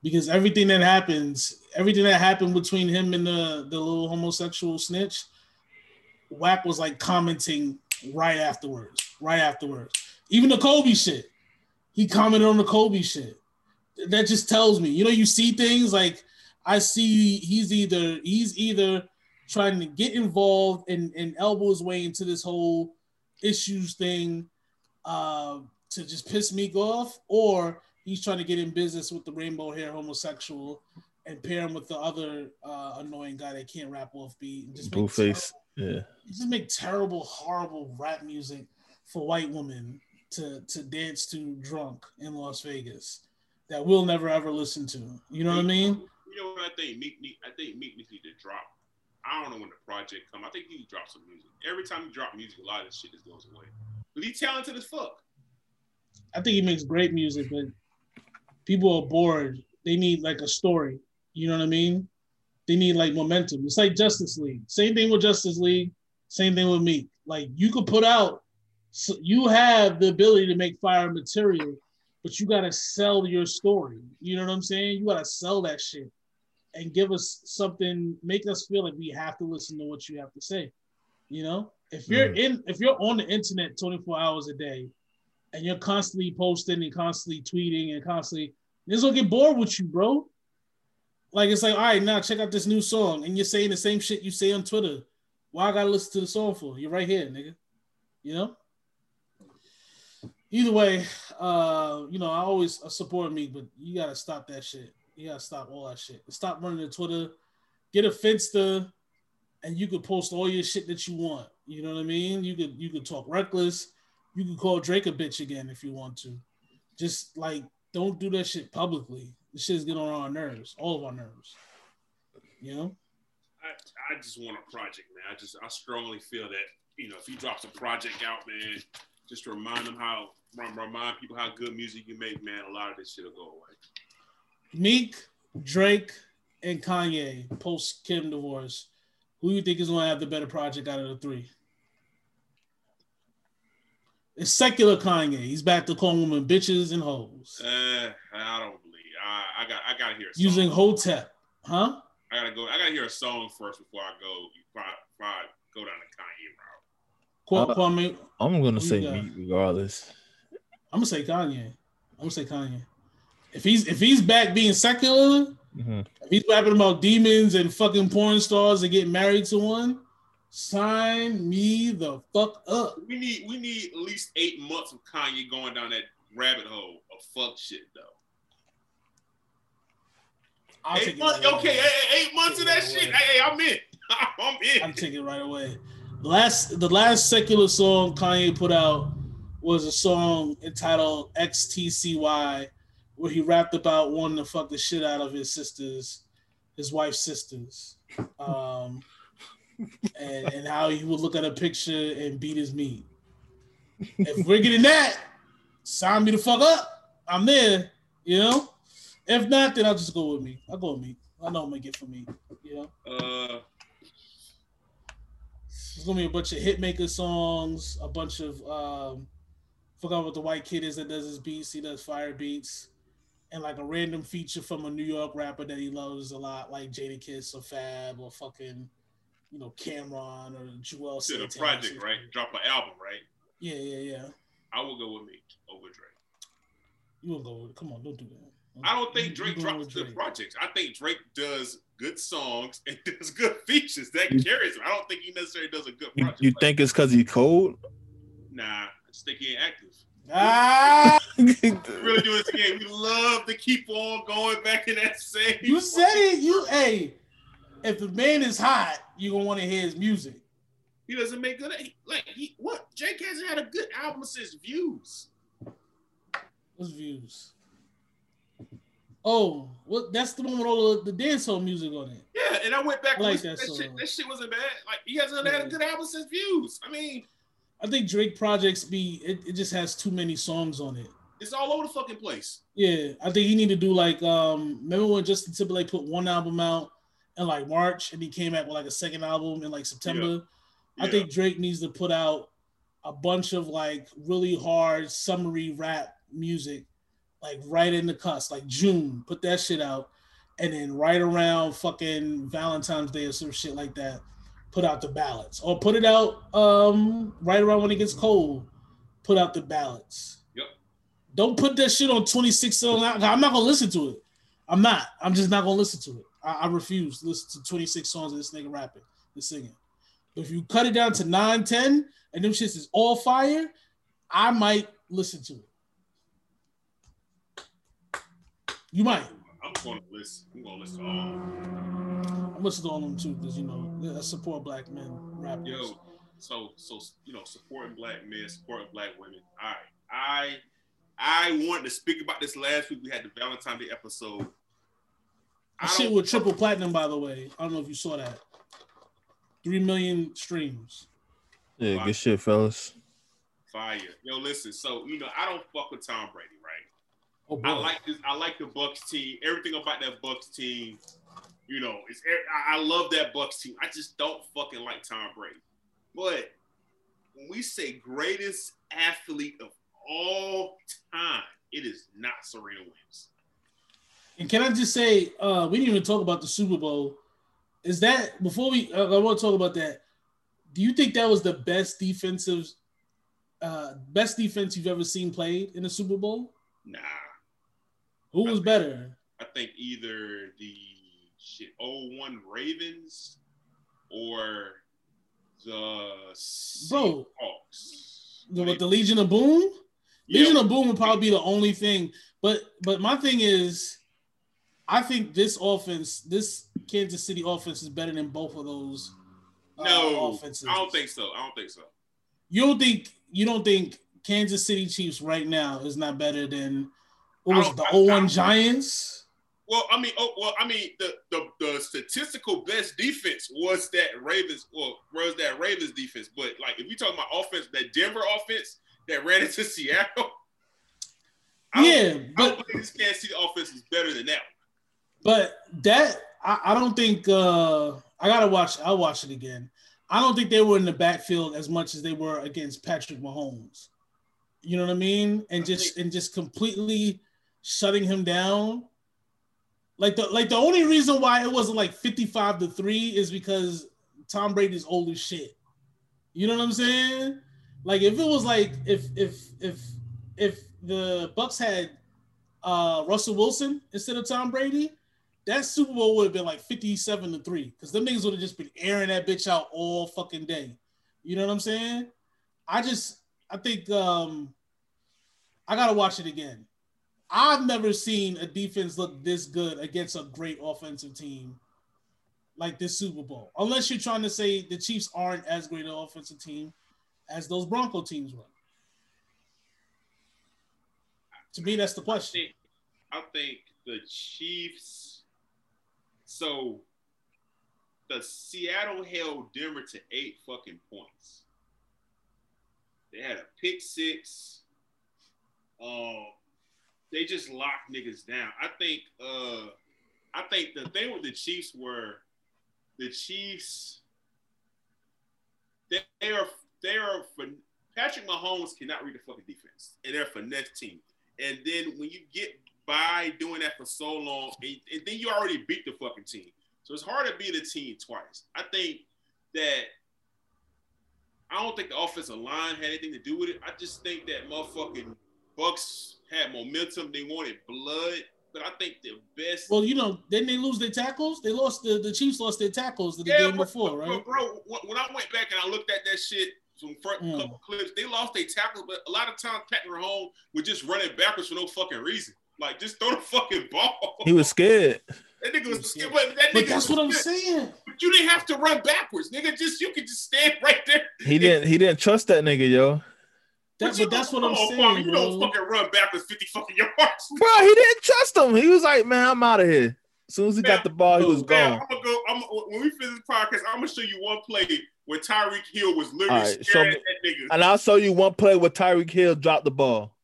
because everything that happens, everything that happened between him and the the little homosexual snitch, Wack was like commenting right afterwards, right afterwards. Even the Kobe shit, he commented on the Kobe shit that just tells me, you know, you see things like I see he's either he's either trying to get involved and, and elbow his way into this whole issues thing uh, to just piss me off, or he's trying to get in business with the rainbow hair homosexual and pair him with the other uh, annoying guy that can't rap off beat. And just make Blueface. terrible- Yeah. just make terrible, horrible rap music for white women to to dance to drunk in Las Vegas that we'll never ever listen to. You know what I mean? You know what I think? Meek, need, I think Meek needs to drop. I don't know when the project come. I think he drops some music. Every time he drop music, a lot of this shit just goes away. But he's talented as fuck. I think he makes great music, but people are bored. They need like a story. You know what I mean? They need like momentum. It's like Justice League. Same thing with Justice League. Same thing with me. Like you could put out, so you have the ability to make fire material, but you gotta sell your story. You know what I'm saying? You gotta sell that shit and give us something, make us feel like we have to listen to what you have to say. You know, if you're in, if you're on the internet 24 hours a day, and you're constantly posting and constantly tweeting and constantly, niggas gonna get bored with you, bro. Like it's like, all right, now check out this new song, and you're saying the same shit you say on Twitter. Why I gotta listen to the song for? You're right here, nigga. You know. Either way, uh, you know, I always support me, but you gotta stop that shit. You gotta stop all that shit. Stop running the Twitter. Get a Finsta, and you could post all your shit that you want. You know what I mean? You could you could talk reckless. You could call Drake a bitch again if you want to. Just like don't do that shit publicly. This shit's getting on our nerves, all of our nerves. You know? I, I just want a project, man. I just I strongly feel that you know if he drops a project out, man, just remind them how remind people how good music you make, man. A lot of this shit will go away. Meek, Drake, and Kanye post Kim divorce. Who you think is gonna have the better project out of the three? It's secular Kanye. He's back to calling women bitches and hoes. Uh, I don't believe. I, I got I gotta hear a song. Using Hotep. Huh? I gotta go. I gotta hear a song first before I go. Before I, before I go down the Kanye route. Qu- Uh, Kwame, I'm gonna say you? Meek regardless. I'm gonna say Kanye. I'm gonna say Kanye. If he's if he's back being secular, Mhm. if he's rapping about demons and fucking porn stars and getting married to one, sign me the fuck up. We need we need at least eight months of Kanye going down that rabbit hole of fuck shit though. I'll Eight months, right okay, away. hey, hey, eight months of that Take it shit. away. Hey, I'm in. I'm in. I'm taking it right away. The Last the last secular song Kanye put out was a song entitled XTCY, where he rapped about wanting to fuck the shit out of his sisters, his wife's sisters. Um and, and how he would look at a picture and beat his meat. If we're getting that, sign me the fuck up. I'm there, you know. If not, then I'll just go with me. I'll go with me. I know I'm gonna get for me, you know. Uh, There's gonna be a bunch of hitmaker songs, a bunch of um forgot what the white kid is that does his beats, he does fire beats, and like a random feature from a New York rapper that he loves a lot, like Jadakiss or Fab or fucking, you know, Cam'ron or Joel to the Santana or project, right? Drop an album, right? Yeah, yeah, yeah. I will go with me over Drake. You will go with come on, don't do that. I don't think Drake going drops with the projects. I think Drake does good songs and does good features. That carries. him. I don't think he necessarily does a good You, project. you Like, think it's because he's cold? Nah, I just think he ain't active. Ah, We really do this again. We love to keep on going back in that same. you said it. You hey, if the man is hot, you gonna want to hear his music. He doesn't make good. Like he what? Jake hasn't had a good album since Views. What's views? Oh, what? That's the one with all the, the dancehall music on it. Yeah, and I went back. I like and listened that to that, shit. That shit wasn't bad. Like he hasn't had a good album since Views. I mean, I think Drake projects be it, it just has too many songs on it. it's all over the fucking place. Yeah, I think he need to do like um remember when Justin Timberlake put one album out in like March and he came out with like a second album in like September. I Yeah. think Drake needs to put out a bunch of like really hard summary rap music, like right in the cusp, like June, put that shit out, and then right around fucking Valentine's Day or some shit like that, put out the ballads. Or put it out um right around when it gets cold, put out the ballads. Yep. Don't put that shit on 26 songs. I'm not gonna listen to it. I'm not. I'm just not gonna listen to it. I, I refuse to listen to 26 songs of this nigga rapping and singing. But if you cut it down to 9, 10, and them shits is all fire, I might listen to it. You might. I'm going to listen. I'm going to listen to all. of them. I'm listening to all of them too, because you know, I support black men rappers. Yo, so so you know, supporting black men, supporting black women. All right, I I wanted to speak about this last week. We had the Valentine's Day episode. I That shit don't- with triple platinum, by the way. I don't know if you saw that. Three million streams. Yeah, good shit, fellas. fire. Yo, listen. So you know, I don't fuck with Tom Brady, right? Oh. I like this. I like the Bucs team. Everything about that Bucs team, you know, it's. I I love that Bucs team. I just don't fucking like Tom Brady. But when we say greatest athlete of all time, it is not Serena Williams. And can I just say, uh, we didn't even talk about the Super Bowl. Is that before we? Uh, I want to talk about that. Do you think that was the best defensive, uh, best defense you've ever seen played in a Super Bowl? Nah, Who was better? I think either the shit 01 Ravens or the Bro. Seahawks. The, what, the Legion of Boom? Legion of Boom would probably be the only thing. But but my thing is, I think this offense, this Kansas City offense, is better than both of those. uh, no, offenses. I don't think so. I don't think so. You don't think you don't think Kansas City Chiefs right now is not better than what was it, the I- 01 I don't- Giants? Well, I mean, oh, well, I mean, the, the the statistical best defense was that Ravens, well, was that Ravens defense. But like, if we talk about offense, that Denver offense that ran into Seattle, I Yeah, I don't but think this Kansas City offense is better than that. but that I, I don't think uh I gotta watch I'll watch it again. I don't think they were in the backfield as much as they were against Patrick Mahomes. You know what I mean? And I just think- and just completely shutting him down. Like the like the only reason why it wasn't like 55 to 3 is because Tom Brady's old as shit. You know what I'm saying? Like if it was like if if if if the Bucs had uh Russell Wilson instead of Tom Brady, that Super Bowl would have been like 57 to 3 because them niggas would have just been airing that bitch out all fucking day. You know what I'm saying? I just I think um I gotta watch it again. I've never seen a defense look this good against a great offensive team like this Super Bowl. Unless you're trying to say the Chiefs aren't as great an offensive team as those Bronco teams were. To me, that's the I question. think, I think the Chiefs. So, the Seattle held Denver to eight fucking points. They had a pick six. Um, they just locked niggas down. I think. Uh, I think the thing with the Chiefs were, the Chiefs. They, they are they are Patrick Mahomes cannot read the fucking defense, and they're a finesse team. And then when you get by doing that for so long, and, and then you already beat the fucking team. So it's hard to beat a team twice. I think that I don't think the offensive line had anything to do with it. I just think that motherfucking Bucs had momentum. They wanted blood, but I think the best. Well, you know, didn't they lose their tackles? They lost the the Chiefs lost their tackles the yeah, game but- before, but- right? but bro, when when I went back and I looked at that shit, some front Mm. couple clips, they lost their tackles, but a lot of times Patrick Mahomes was just running backwards for no fucking reason. Like just throw the fucking ball. He was scared. that nigga was was scared. but that But nigga that's was what I'm scared. saying. But you didn't have to run backwards, nigga. Just you could just stand right there. He didn't. He didn't trust that nigga, yo. That, you but that's what I'm on, saying, Kwame, You don't fucking run backwards 50 fucking yards. Bro, he didn't trust him. He was like, "Man, I'm out of here." As soon as he got the ball, he was Man, gone. I'm gonna go. I'm, when we finish this podcast, I'm gonna show you one play where Tyreek Hill was literally All right, staring show at that nigga. And I'll show you one play where Tyreek Hill dropped the ball.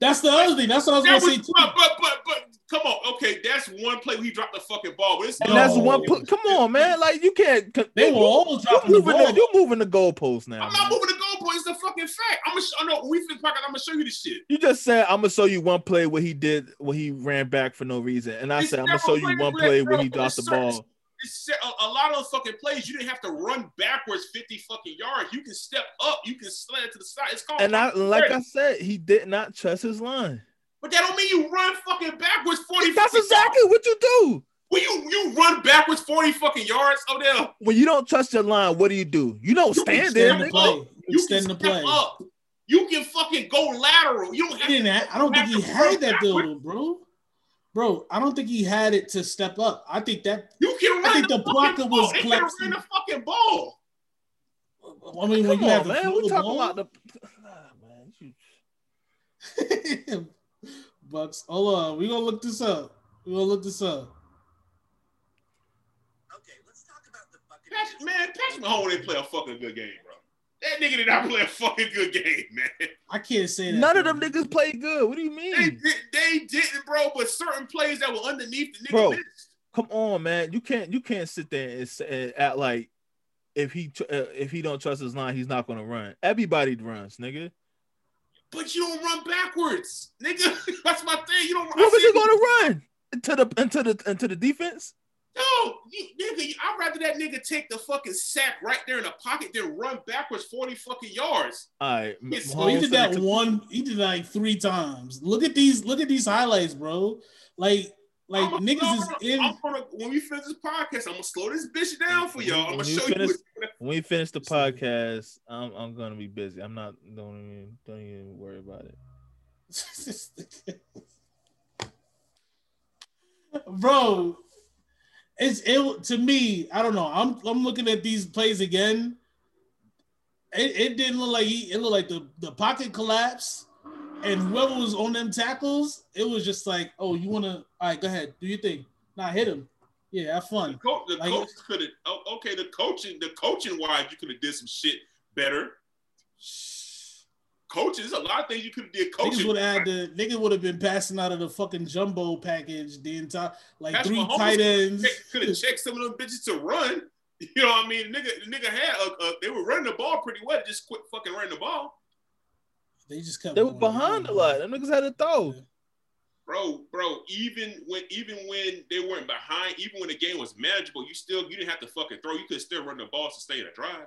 That's the other thing. That's what I was That gonna was, say too. but, but but but come on, okay, that's one play where he dropped the fucking ball. But it's And No. that's one. Come on, man. Like you can't. They were all you dropping the moving ball. the, you're moving the goalposts now. I'm man. not moving the goalpost. It's a fucking fact. I'm gonna. Sh- I know we the podcast, I'm gonna show you this shit. You just said I'm gonna show you one play where he did where he ran back for no reason, and I It's said I'm gonna show you one play where he dropped the certain- ball. A, a lot of fucking plays you didn't have to run backwards 50 fucking yards. You can step up. You can slant to the side. It's called. And I, like I said, he did not trust his line. But that don't mean you run fucking backwards 40. That's fucking exactly what you do. yards. When you you run backwards 40 fucking yards, oh, Odell. When you don't trust your line, what do you do? You don't You stand there. Extend the play. You Extend can the step play. up. You can fucking go lateral. You don't have He didn't. Have, I don't think he have had that backwards. though, bro. Bro, I don't think he had it to step up. I think that. You can run I think the, the blocker was They could have collapsing. the fucking ball. I mean, when Come you have on, the man. We of talking ball, about the. Nah, man. You- Bucs. Hold on, we gonna look this up. We gonna look this up. Okay, let's talk about the fucking. Patrick, man, Patrick Mahomes didn't play a fucking good game, bro. That nigga did not play a fucking good game, man. I can't say that. None of them niggas played good. What do you mean? did, they didn't, bro. But certain plays that were underneath the nigga Bro. missed. Come on, man. You can't. You can't sit there and, say, and act like if he uh, if he don't trust his line, he's not gonna run. Everybody runs, nigga. But you don't run backwards, nigga. That's my thing. You don't. Where was see- he gonna run? Into the into the into the defense? No, you, nigga. I'd rather that nigga take the fucking sack right there in the pocket than run backwards forty fucking yards. All right. Yes, Bro, he did that one. He did like three times. Look at these. Look at these highlights, bro. Like, like I'ma- niggas is I'm in. gonna- I'm gonna, when we finish this podcast, I'm gonna slow this bitch down for y'all. I'm gonna When show finish- you. When we finish the podcast, I'm I'm gonna be busy. I'm not. Don't even don't even worry about it. bro. It's it to me. I don't know. I'm I'm looking at these plays again. It, it didn't look like he. It looked like the the pocket collapsed, and whoever was on them tackles, it was just like, oh, you want to? All right, go ahead, do your thing. Nah, hit him. Yeah, have The, fun. the Like- coach could have. Oh, okay, the coaching, the coaching wise, you could have did some shit better. Coaches, a lot of things you could have did. Niggas Coaching. would have had the nigga would have been passing out of the fucking jumbo package the entire like Patrick three Mahomes tight ends. Could have checked some of them bitches to run. You know what I mean? Nigga, nigga had. A, a, they were running the ball pretty well. Just quit fucking running the ball, They just kept. They were behind a lot. Them niggas had to throw. bro. Bro, even when even when they weren't behind, even when the game was manageable, you still you didn't have to fucking throw. You could still run the ball to stay in a drive.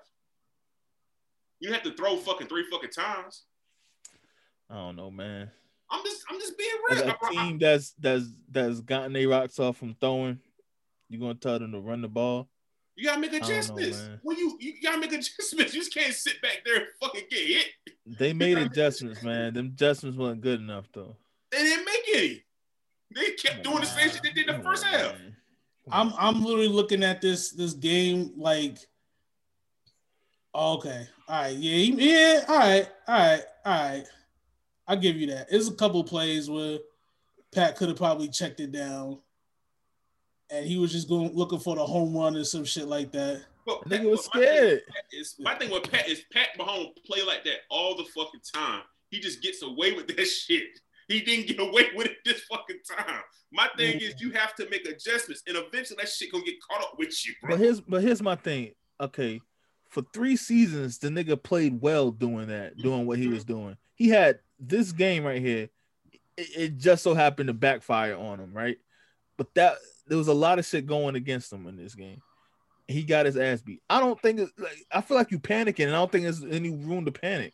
You didn't have to throw fucking three fucking times. I don't know, man. I'm just I'm just being As real. a I- I- team that's that's that's gotten their rocks off from throwing, you gonna tell them to run the ball? You gotta make don't know, adjustments. when you you gotta make adjustments, you just can't sit back there and fucking get hit. They made adjustments, man. Them adjustments wasn't good enough though. They didn't make any. They kept doing the same shit they did the first half. I'm I'm literally looking at this this game like oh, okay, all right, yeah, yeah, all right, all right, all right. I'll give you that. There's a couple plays where Pat could have probably checked it down, and he was just going looking for the home run or some shit like that. But That nigga was but my thing- scared. is my thing with Pat is Pat Mahomes play like that all the fucking time. He just gets away with that shit. He didn't get away with it this fucking time. My thing is you have to make adjustments, and eventually that shit gonna get caught up with you, bro. But here's but here's my thing. Okay, for three seasons, the nigga played well doing that, mm-hmm. doing what he was doing. He had this game right here. It, it just so happened to backfire on him, right? But that there was a lot of shit going against him in this game. He got his ass beat. I don't think it's like I feel like you panicking, and I don't think there's any room to panic.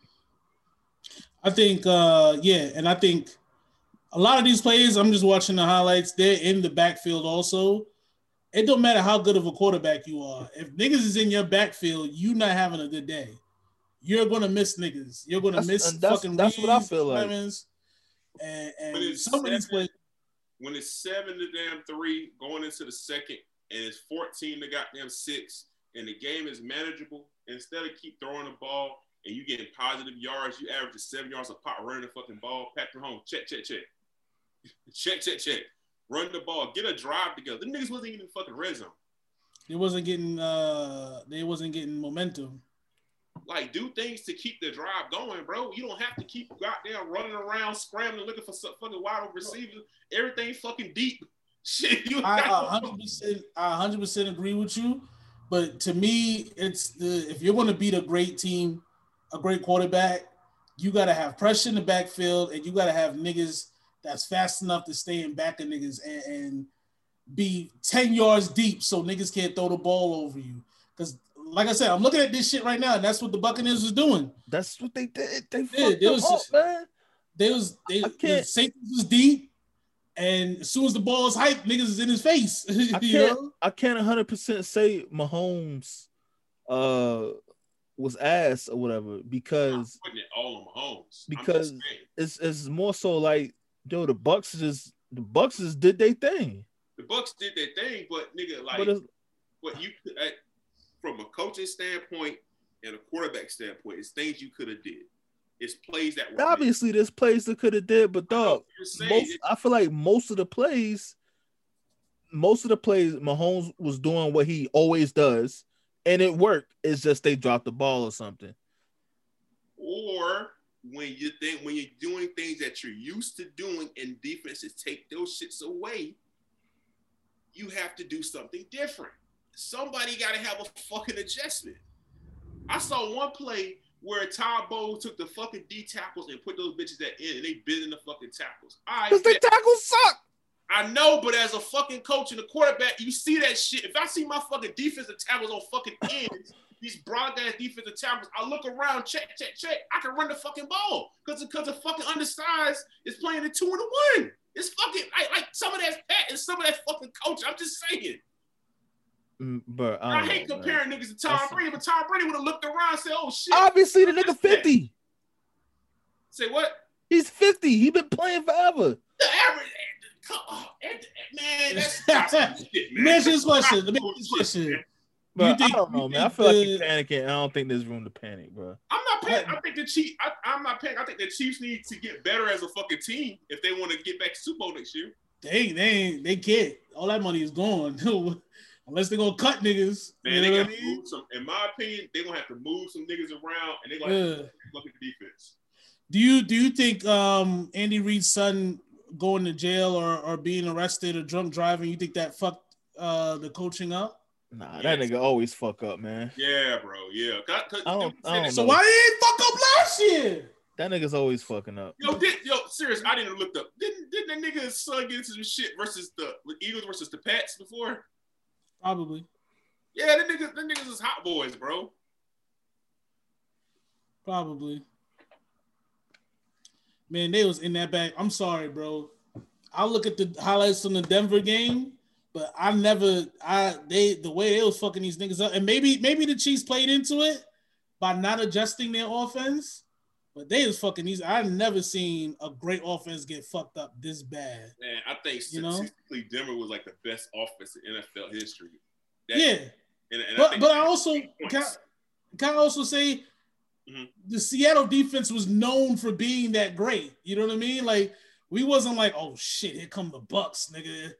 I think, uh, yeah, and I think a lot of these plays, I'm just watching the highlights. They're in the backfield also. It don't matter how good of a quarterback you are. If niggas is in your backfield, you not having a good day. You're gonna miss niggas. You're gonna That's- miss that's- fucking. that's what I feel like. Clemens, And, and some of these plays, when it's seven to damn three going into the second, and it's 14 to goddamn six, and the game is manageable, instead of keep throwing the ball and you getting positive yards, you average seven yards a pop running the fucking ball. Patrick Mahomes, check, check, check. check, check, check. Run the ball, get a drive together. The niggas wasn't even fucking red zone. they wasn't getting. uh They wasn't getting momentum. Like, do things to keep the drive going, bro. You don't have to keep goddamn running around, scrambling, looking for some fucking wide open receivers. Everything fucking deep. Shit, you I hundred percent, I hundred percent agree with you. But to me, it's the if you're going to beat a great team, a great quarterback, you got to have pressure in the backfield, and you got to have niggas that's fast enough to stay in back of niggas and, and be ten yards deep, so niggas can't throw the ball over you. Because, like I said, I'm looking at this shit right now, and that's what the Buccaneers was doing. That's what they did. They Yeah, fucked there was up, man. They was they the can't- safeties was deep, and as soon as the ball is hyped, niggas is in his face. I can't. know? I can't 100 percent say Mahomes uh was ass or whatever because putting it all on Mahomes. I'm Because- it's it's more so like yo the Bucs just the Bucs just did their thing. the Bucs did their thing, but nigga, like but what you could- at, from a coaching standpoint and a quarterback standpoint, it's things you could have did. It's plays that were made. obviously there's plays that could have did, but I dog, what most I feel like most of the plays, most of the plays Mahomes was doing what he always does, and it worked. It's just they dropped the ball or something. or when you think when you're doing things that you're used to doing and defenses take those shits away, you have to do something different. Somebody got to have a fucking adjustment. I saw one play where Todd Bowles took the fucking D tackles and put those bitches at in and they bit in the fucking tackles. I Because the tackles suck. I know, but as a fucking coach and a quarterback, you see that shit. If I see my fucking defensive tackles on fucking ends, these broad ass defensive tackles, I look around, check, check, check. I can run the fucking ball because because the fucking undersized is playing a two and a one. It's fucking like, like some of that's Pat and some of that fucking coach. I'm just saying. Mm, But I, I, hate know, man. comparing niggas to Tom Brady, but Tom Brady would have looked around and said, "Oh shit." Obviously, the nigga 50. Say what? He's 50. He been playing forever. The average. Come on, man. That's, that's shit, man. Let me ask you this question. Let me this question. But You think- I don't know, man. I think feel like the- he's panicking. I don't think there's room to panic, bro. I'm not paying. I think the Chiefs. I, I'm not paying. I think the Chiefs need to get better as a fucking team if they want to get back to Super Bowl next year. They they ain't, they can't. All that money is gone unless they're gonna cut niggas. Man, you they gotta mean? move some. In my opinion, they're gonna have to move some niggas around, and they're gonna have Yeah. to look at the defense. Do you do you think um Andy Reid's son going to jail or, or being arrested or drunk driving? You think that fucked uh the coaching up? Nah, that nigga always fuck up, man. Yeah, bro. Yeah. 'Cause- 'cause- I don't- I don't So know. why he ain't fuck up last year? That nigga's always fucking up. Yo, did, yo, serious. I didn't look up. Didn't didn't that nigga's son get into some shit versus the Eagles versus the Pats before? Probably, Yeah, that niggas, that niggas is hot boys, bro. probably. Man, they was in that back. I'm sorry, bro. I look at the highlights from the Denver game, but I never I they the way they was fucking these niggas up, and maybe maybe the Chiefs played into it by not adjusting their offense. But they was fucking these. I've never seen a great offense get fucked up this bad. Man, I think You know? statistically Denver was like the best offense in NFL history. That- Yeah, and, and but think but I also points. can, can I also say Mhm. the Seattle defense was known for being that great. You know what I mean? Like we wasn't like, oh shit, here come the Bucs, nigga.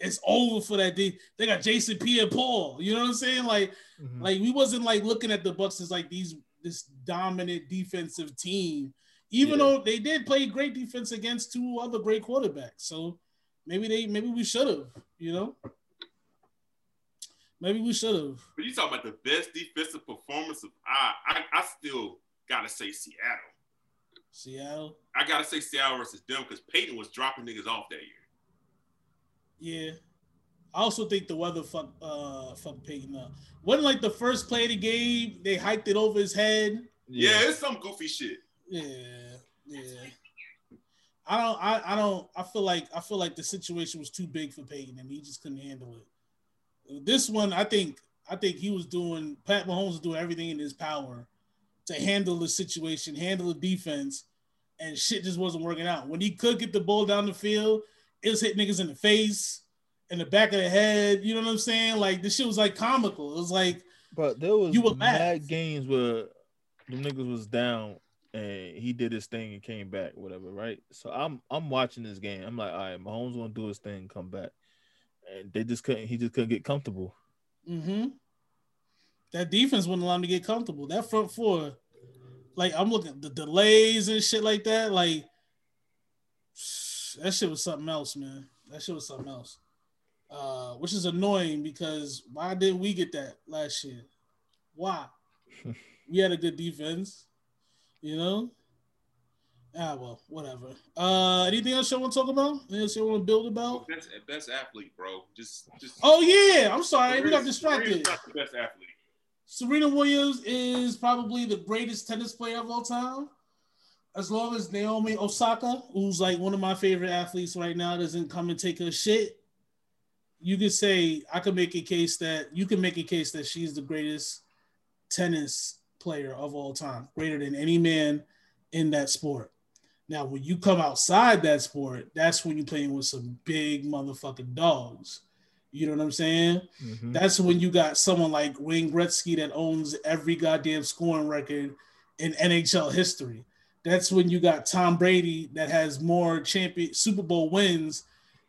It's over for that. D. They got Jason Pierre-Paul. You know what I'm saying? Like Mhm. like we wasn't like looking at the Bucs as like these this dominant defensive team, even Yeah. though they did play great defense against two other great quarterbacks. So maybe they maybe we should have, you know. Maybe we should have. But you talking about the best defensive performance of I, I I still gotta say Seattle. Seattle. I gotta say Seattle versus them because Peyton was dropping niggas off that year. Yeah. I also think the weather fuck uh fuck Peyton up. Wasn't like the first play of the game, they hiked it over his head. Yeah, it's some goofy shit. Yeah, yeah. I don't. I, I don't. I feel like I feel like the situation was too big for Peyton, and he just couldn't handle it. This one, I think. I think he was doing. Pat Mahomes was doing everything in his power to handle the situation, handle the defense, and shit just wasn't working out. When he could get the ball down the field, it was hitting niggas in the face, in the back of the head. You know what I'm saying? Like this shit was like comical. It was like But there was You would mad laugh. games where the niggas was down and he did his thing and came back, whatever, right? So I'm I'm watching this game. I'm like, all right, Mahomes gonna do his thing, come back. And they just couldn't he just couldn't get comfortable. Mm-hmm. That defense wouldn't allow him to get comfortable. That front four, like I'm looking at the delays and shit like that. Like that shit was something else, man. That shit was something else. Uh, which is annoying because why didn't we get that last year? Why? we had a good defense, you know. Ah, well, whatever. Uh, anything else you want to talk about? Anything else you want to build about? Best, best athlete, bro. Just, just. Oh yeah, I'm sorry, we got distracted. Not the best athlete. Serena Williams is probably the greatest tennis player of all time. As long as Naomi Osaka, who's like one of my favorite athletes right now, doesn't come and take her shit, you could say I could make a case that you can make a case that she's the greatest tennis player of all time, greater than any man in that sport. Now, when you come outside that sport, that's when you're playing with some big motherfucking dogs. You know what I'm saying? Mhm. That's when you got someone like Wayne Gretzky that owns every goddamn scoring record in NHL history. That's when you got Tom Brady that has more champion Super Bowl wins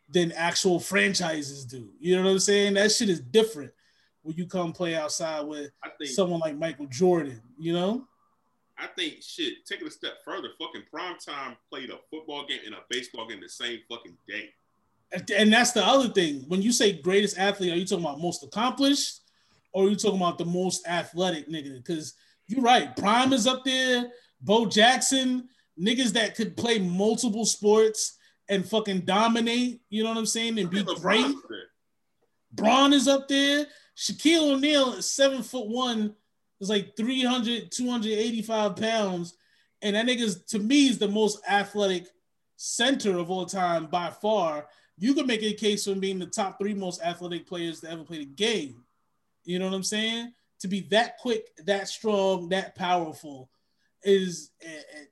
than actual franchises do. You know what I'm saying? That shit is different when you come play outside with think. someone like Michael Jordan, you know? I think shit. Take it a step further. Fucking prime time played a football game and a baseball game the same fucking day. And- And that's the other thing. When you say greatest athlete, are you talking about most accomplished or are you talking about the most athletic nigga? Because you're right. Prime is up there. Bo Jackson, niggas that could play multiple sports and fucking dominate, you know what I'm saying? And be great. Braun is up there. Shaquille O'Neal is seven foot one, is like 300, 285 pounds. And that nigga's, to me, is the most athletic center of all time by far. You could make a case for being the top three most athletic players to ever play the game. You know what I'm saying? To be that quick, that strong, that powerful is eh, eh,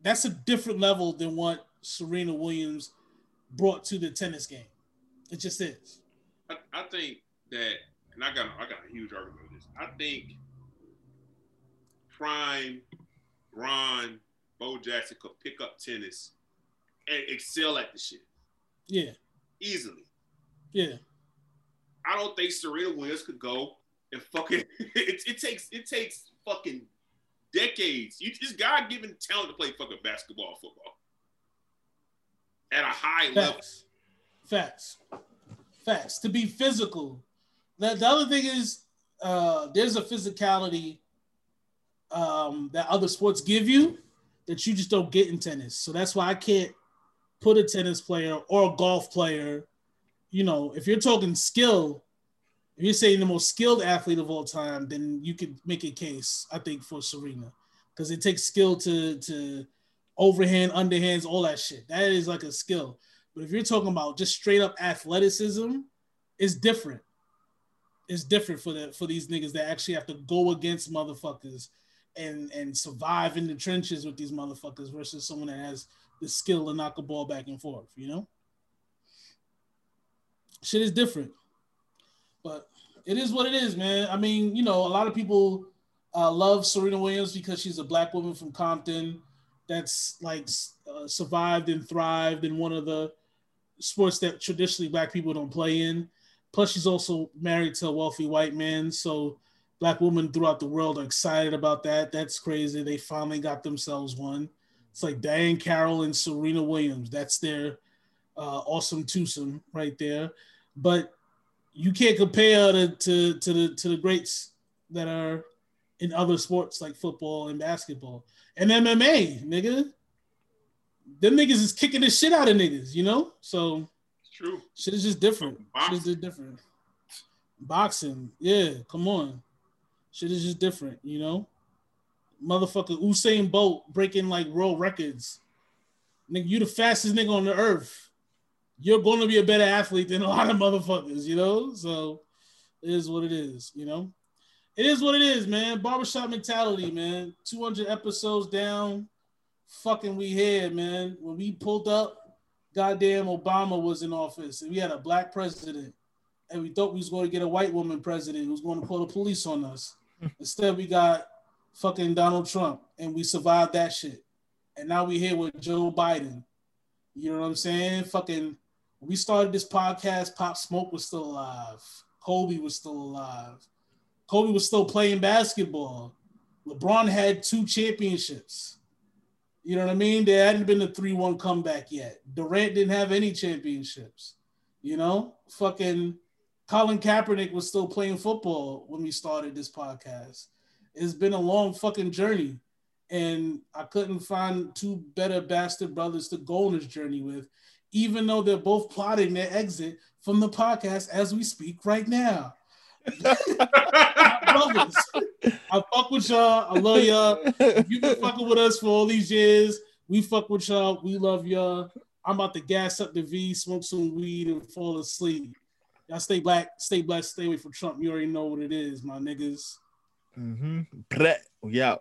that's a different level than what Serena Williams brought to the tennis game. It just is. I, I think that, and I got I got a huge argument with this. I think Prime, Ron, Bo Jackson could pick up tennis and excel at the shit Yeah, easily. yeah. I don't think Serena Williams could go and fucking. It, it takes it takes fucking decades. You just God given talent to play fucking basketball, football at a high level. Facts. Facts. Facts. To be physical. The, the other thing is uh, there's a physicality um, that other sports give you that you just don't get in tennis. So that's why I can't put a tennis player or a golf player. You know, if you're talking skill, if you're saying the most skilled athlete of all time, then you could make a case, I think, for Serena. Because it takes skill to to overhand, underhands, all that shit. That is like a skill. But if you're talking about just straight up athleticism, it's different. It's different for the for these niggas that actually have to go against motherfuckers and and survive in the trenches with these motherfuckers versus someone that has the skill to knock a ball back and forth, you know? Shit is different. But it is what it is, man. I mean, you know, a lot of people uh, love Serena Williams because she's a black woman from Compton that's like uh, survived and thrived in one of the sports that traditionally black people don't play in. Plus, she's also married to a wealthy white man, so black women throughout the world are excited about that. That's crazy. They finally got themselves one. It's like Diahann Carroll and Serena Williams. That's their uh, awesome twosome right there. But you can't compare to, to to the to the greats that are in other sports like football and basketball and MMA, nigga. Them niggas is kicking the shit out of niggas, you know. So It's true. shit is just different. Shit Boxing. is just different. Boxing, yeah, come on. Shit is just different, you know. Motherfucker Usain Bolt breaking like world records nigga, you the fastest nigga on the earth. You're gonna be a better athlete than a lot of motherfuckers, you know? So it is what it is, you know. It is what it is, man. Barbershop mentality, man. 200 episodes down. Fucking we here, man. When we pulled up, goddamn Obama was in office and we had a black president. And we thought we was going to get a white woman president who was going to call the police on us. Instead, we got fucking Donald Trump and we survived that shit. And now we here with Joe Biden. You know what I'm saying? Fucking we started this podcast, Pop Smoke was still alive. Kobe was still alive. Kobe was still playing basketball. LeBron had two championships. You know what I mean? There hadn't been a 3-1 comeback yet. Durant didn't have any championships. You know, fucking Colin Kaepernick was still playing football when we started this podcast. It's been a long fucking journey. And I couldn't find two better bastard brothers to go on this journey with, even though they're both plotting their exit from the podcast as we speak right now. Brothers. I fuck with y'all. I love y'all. You've been fucking with us for all these years. We fuck with y'all. We love y'all. I'm about to gas up the V, smoke some weed, and fall asleep. Y'all stay black, stay blessed, stay away from Trump. You already know what it is, my niggas. Mm-hmm. Yeah.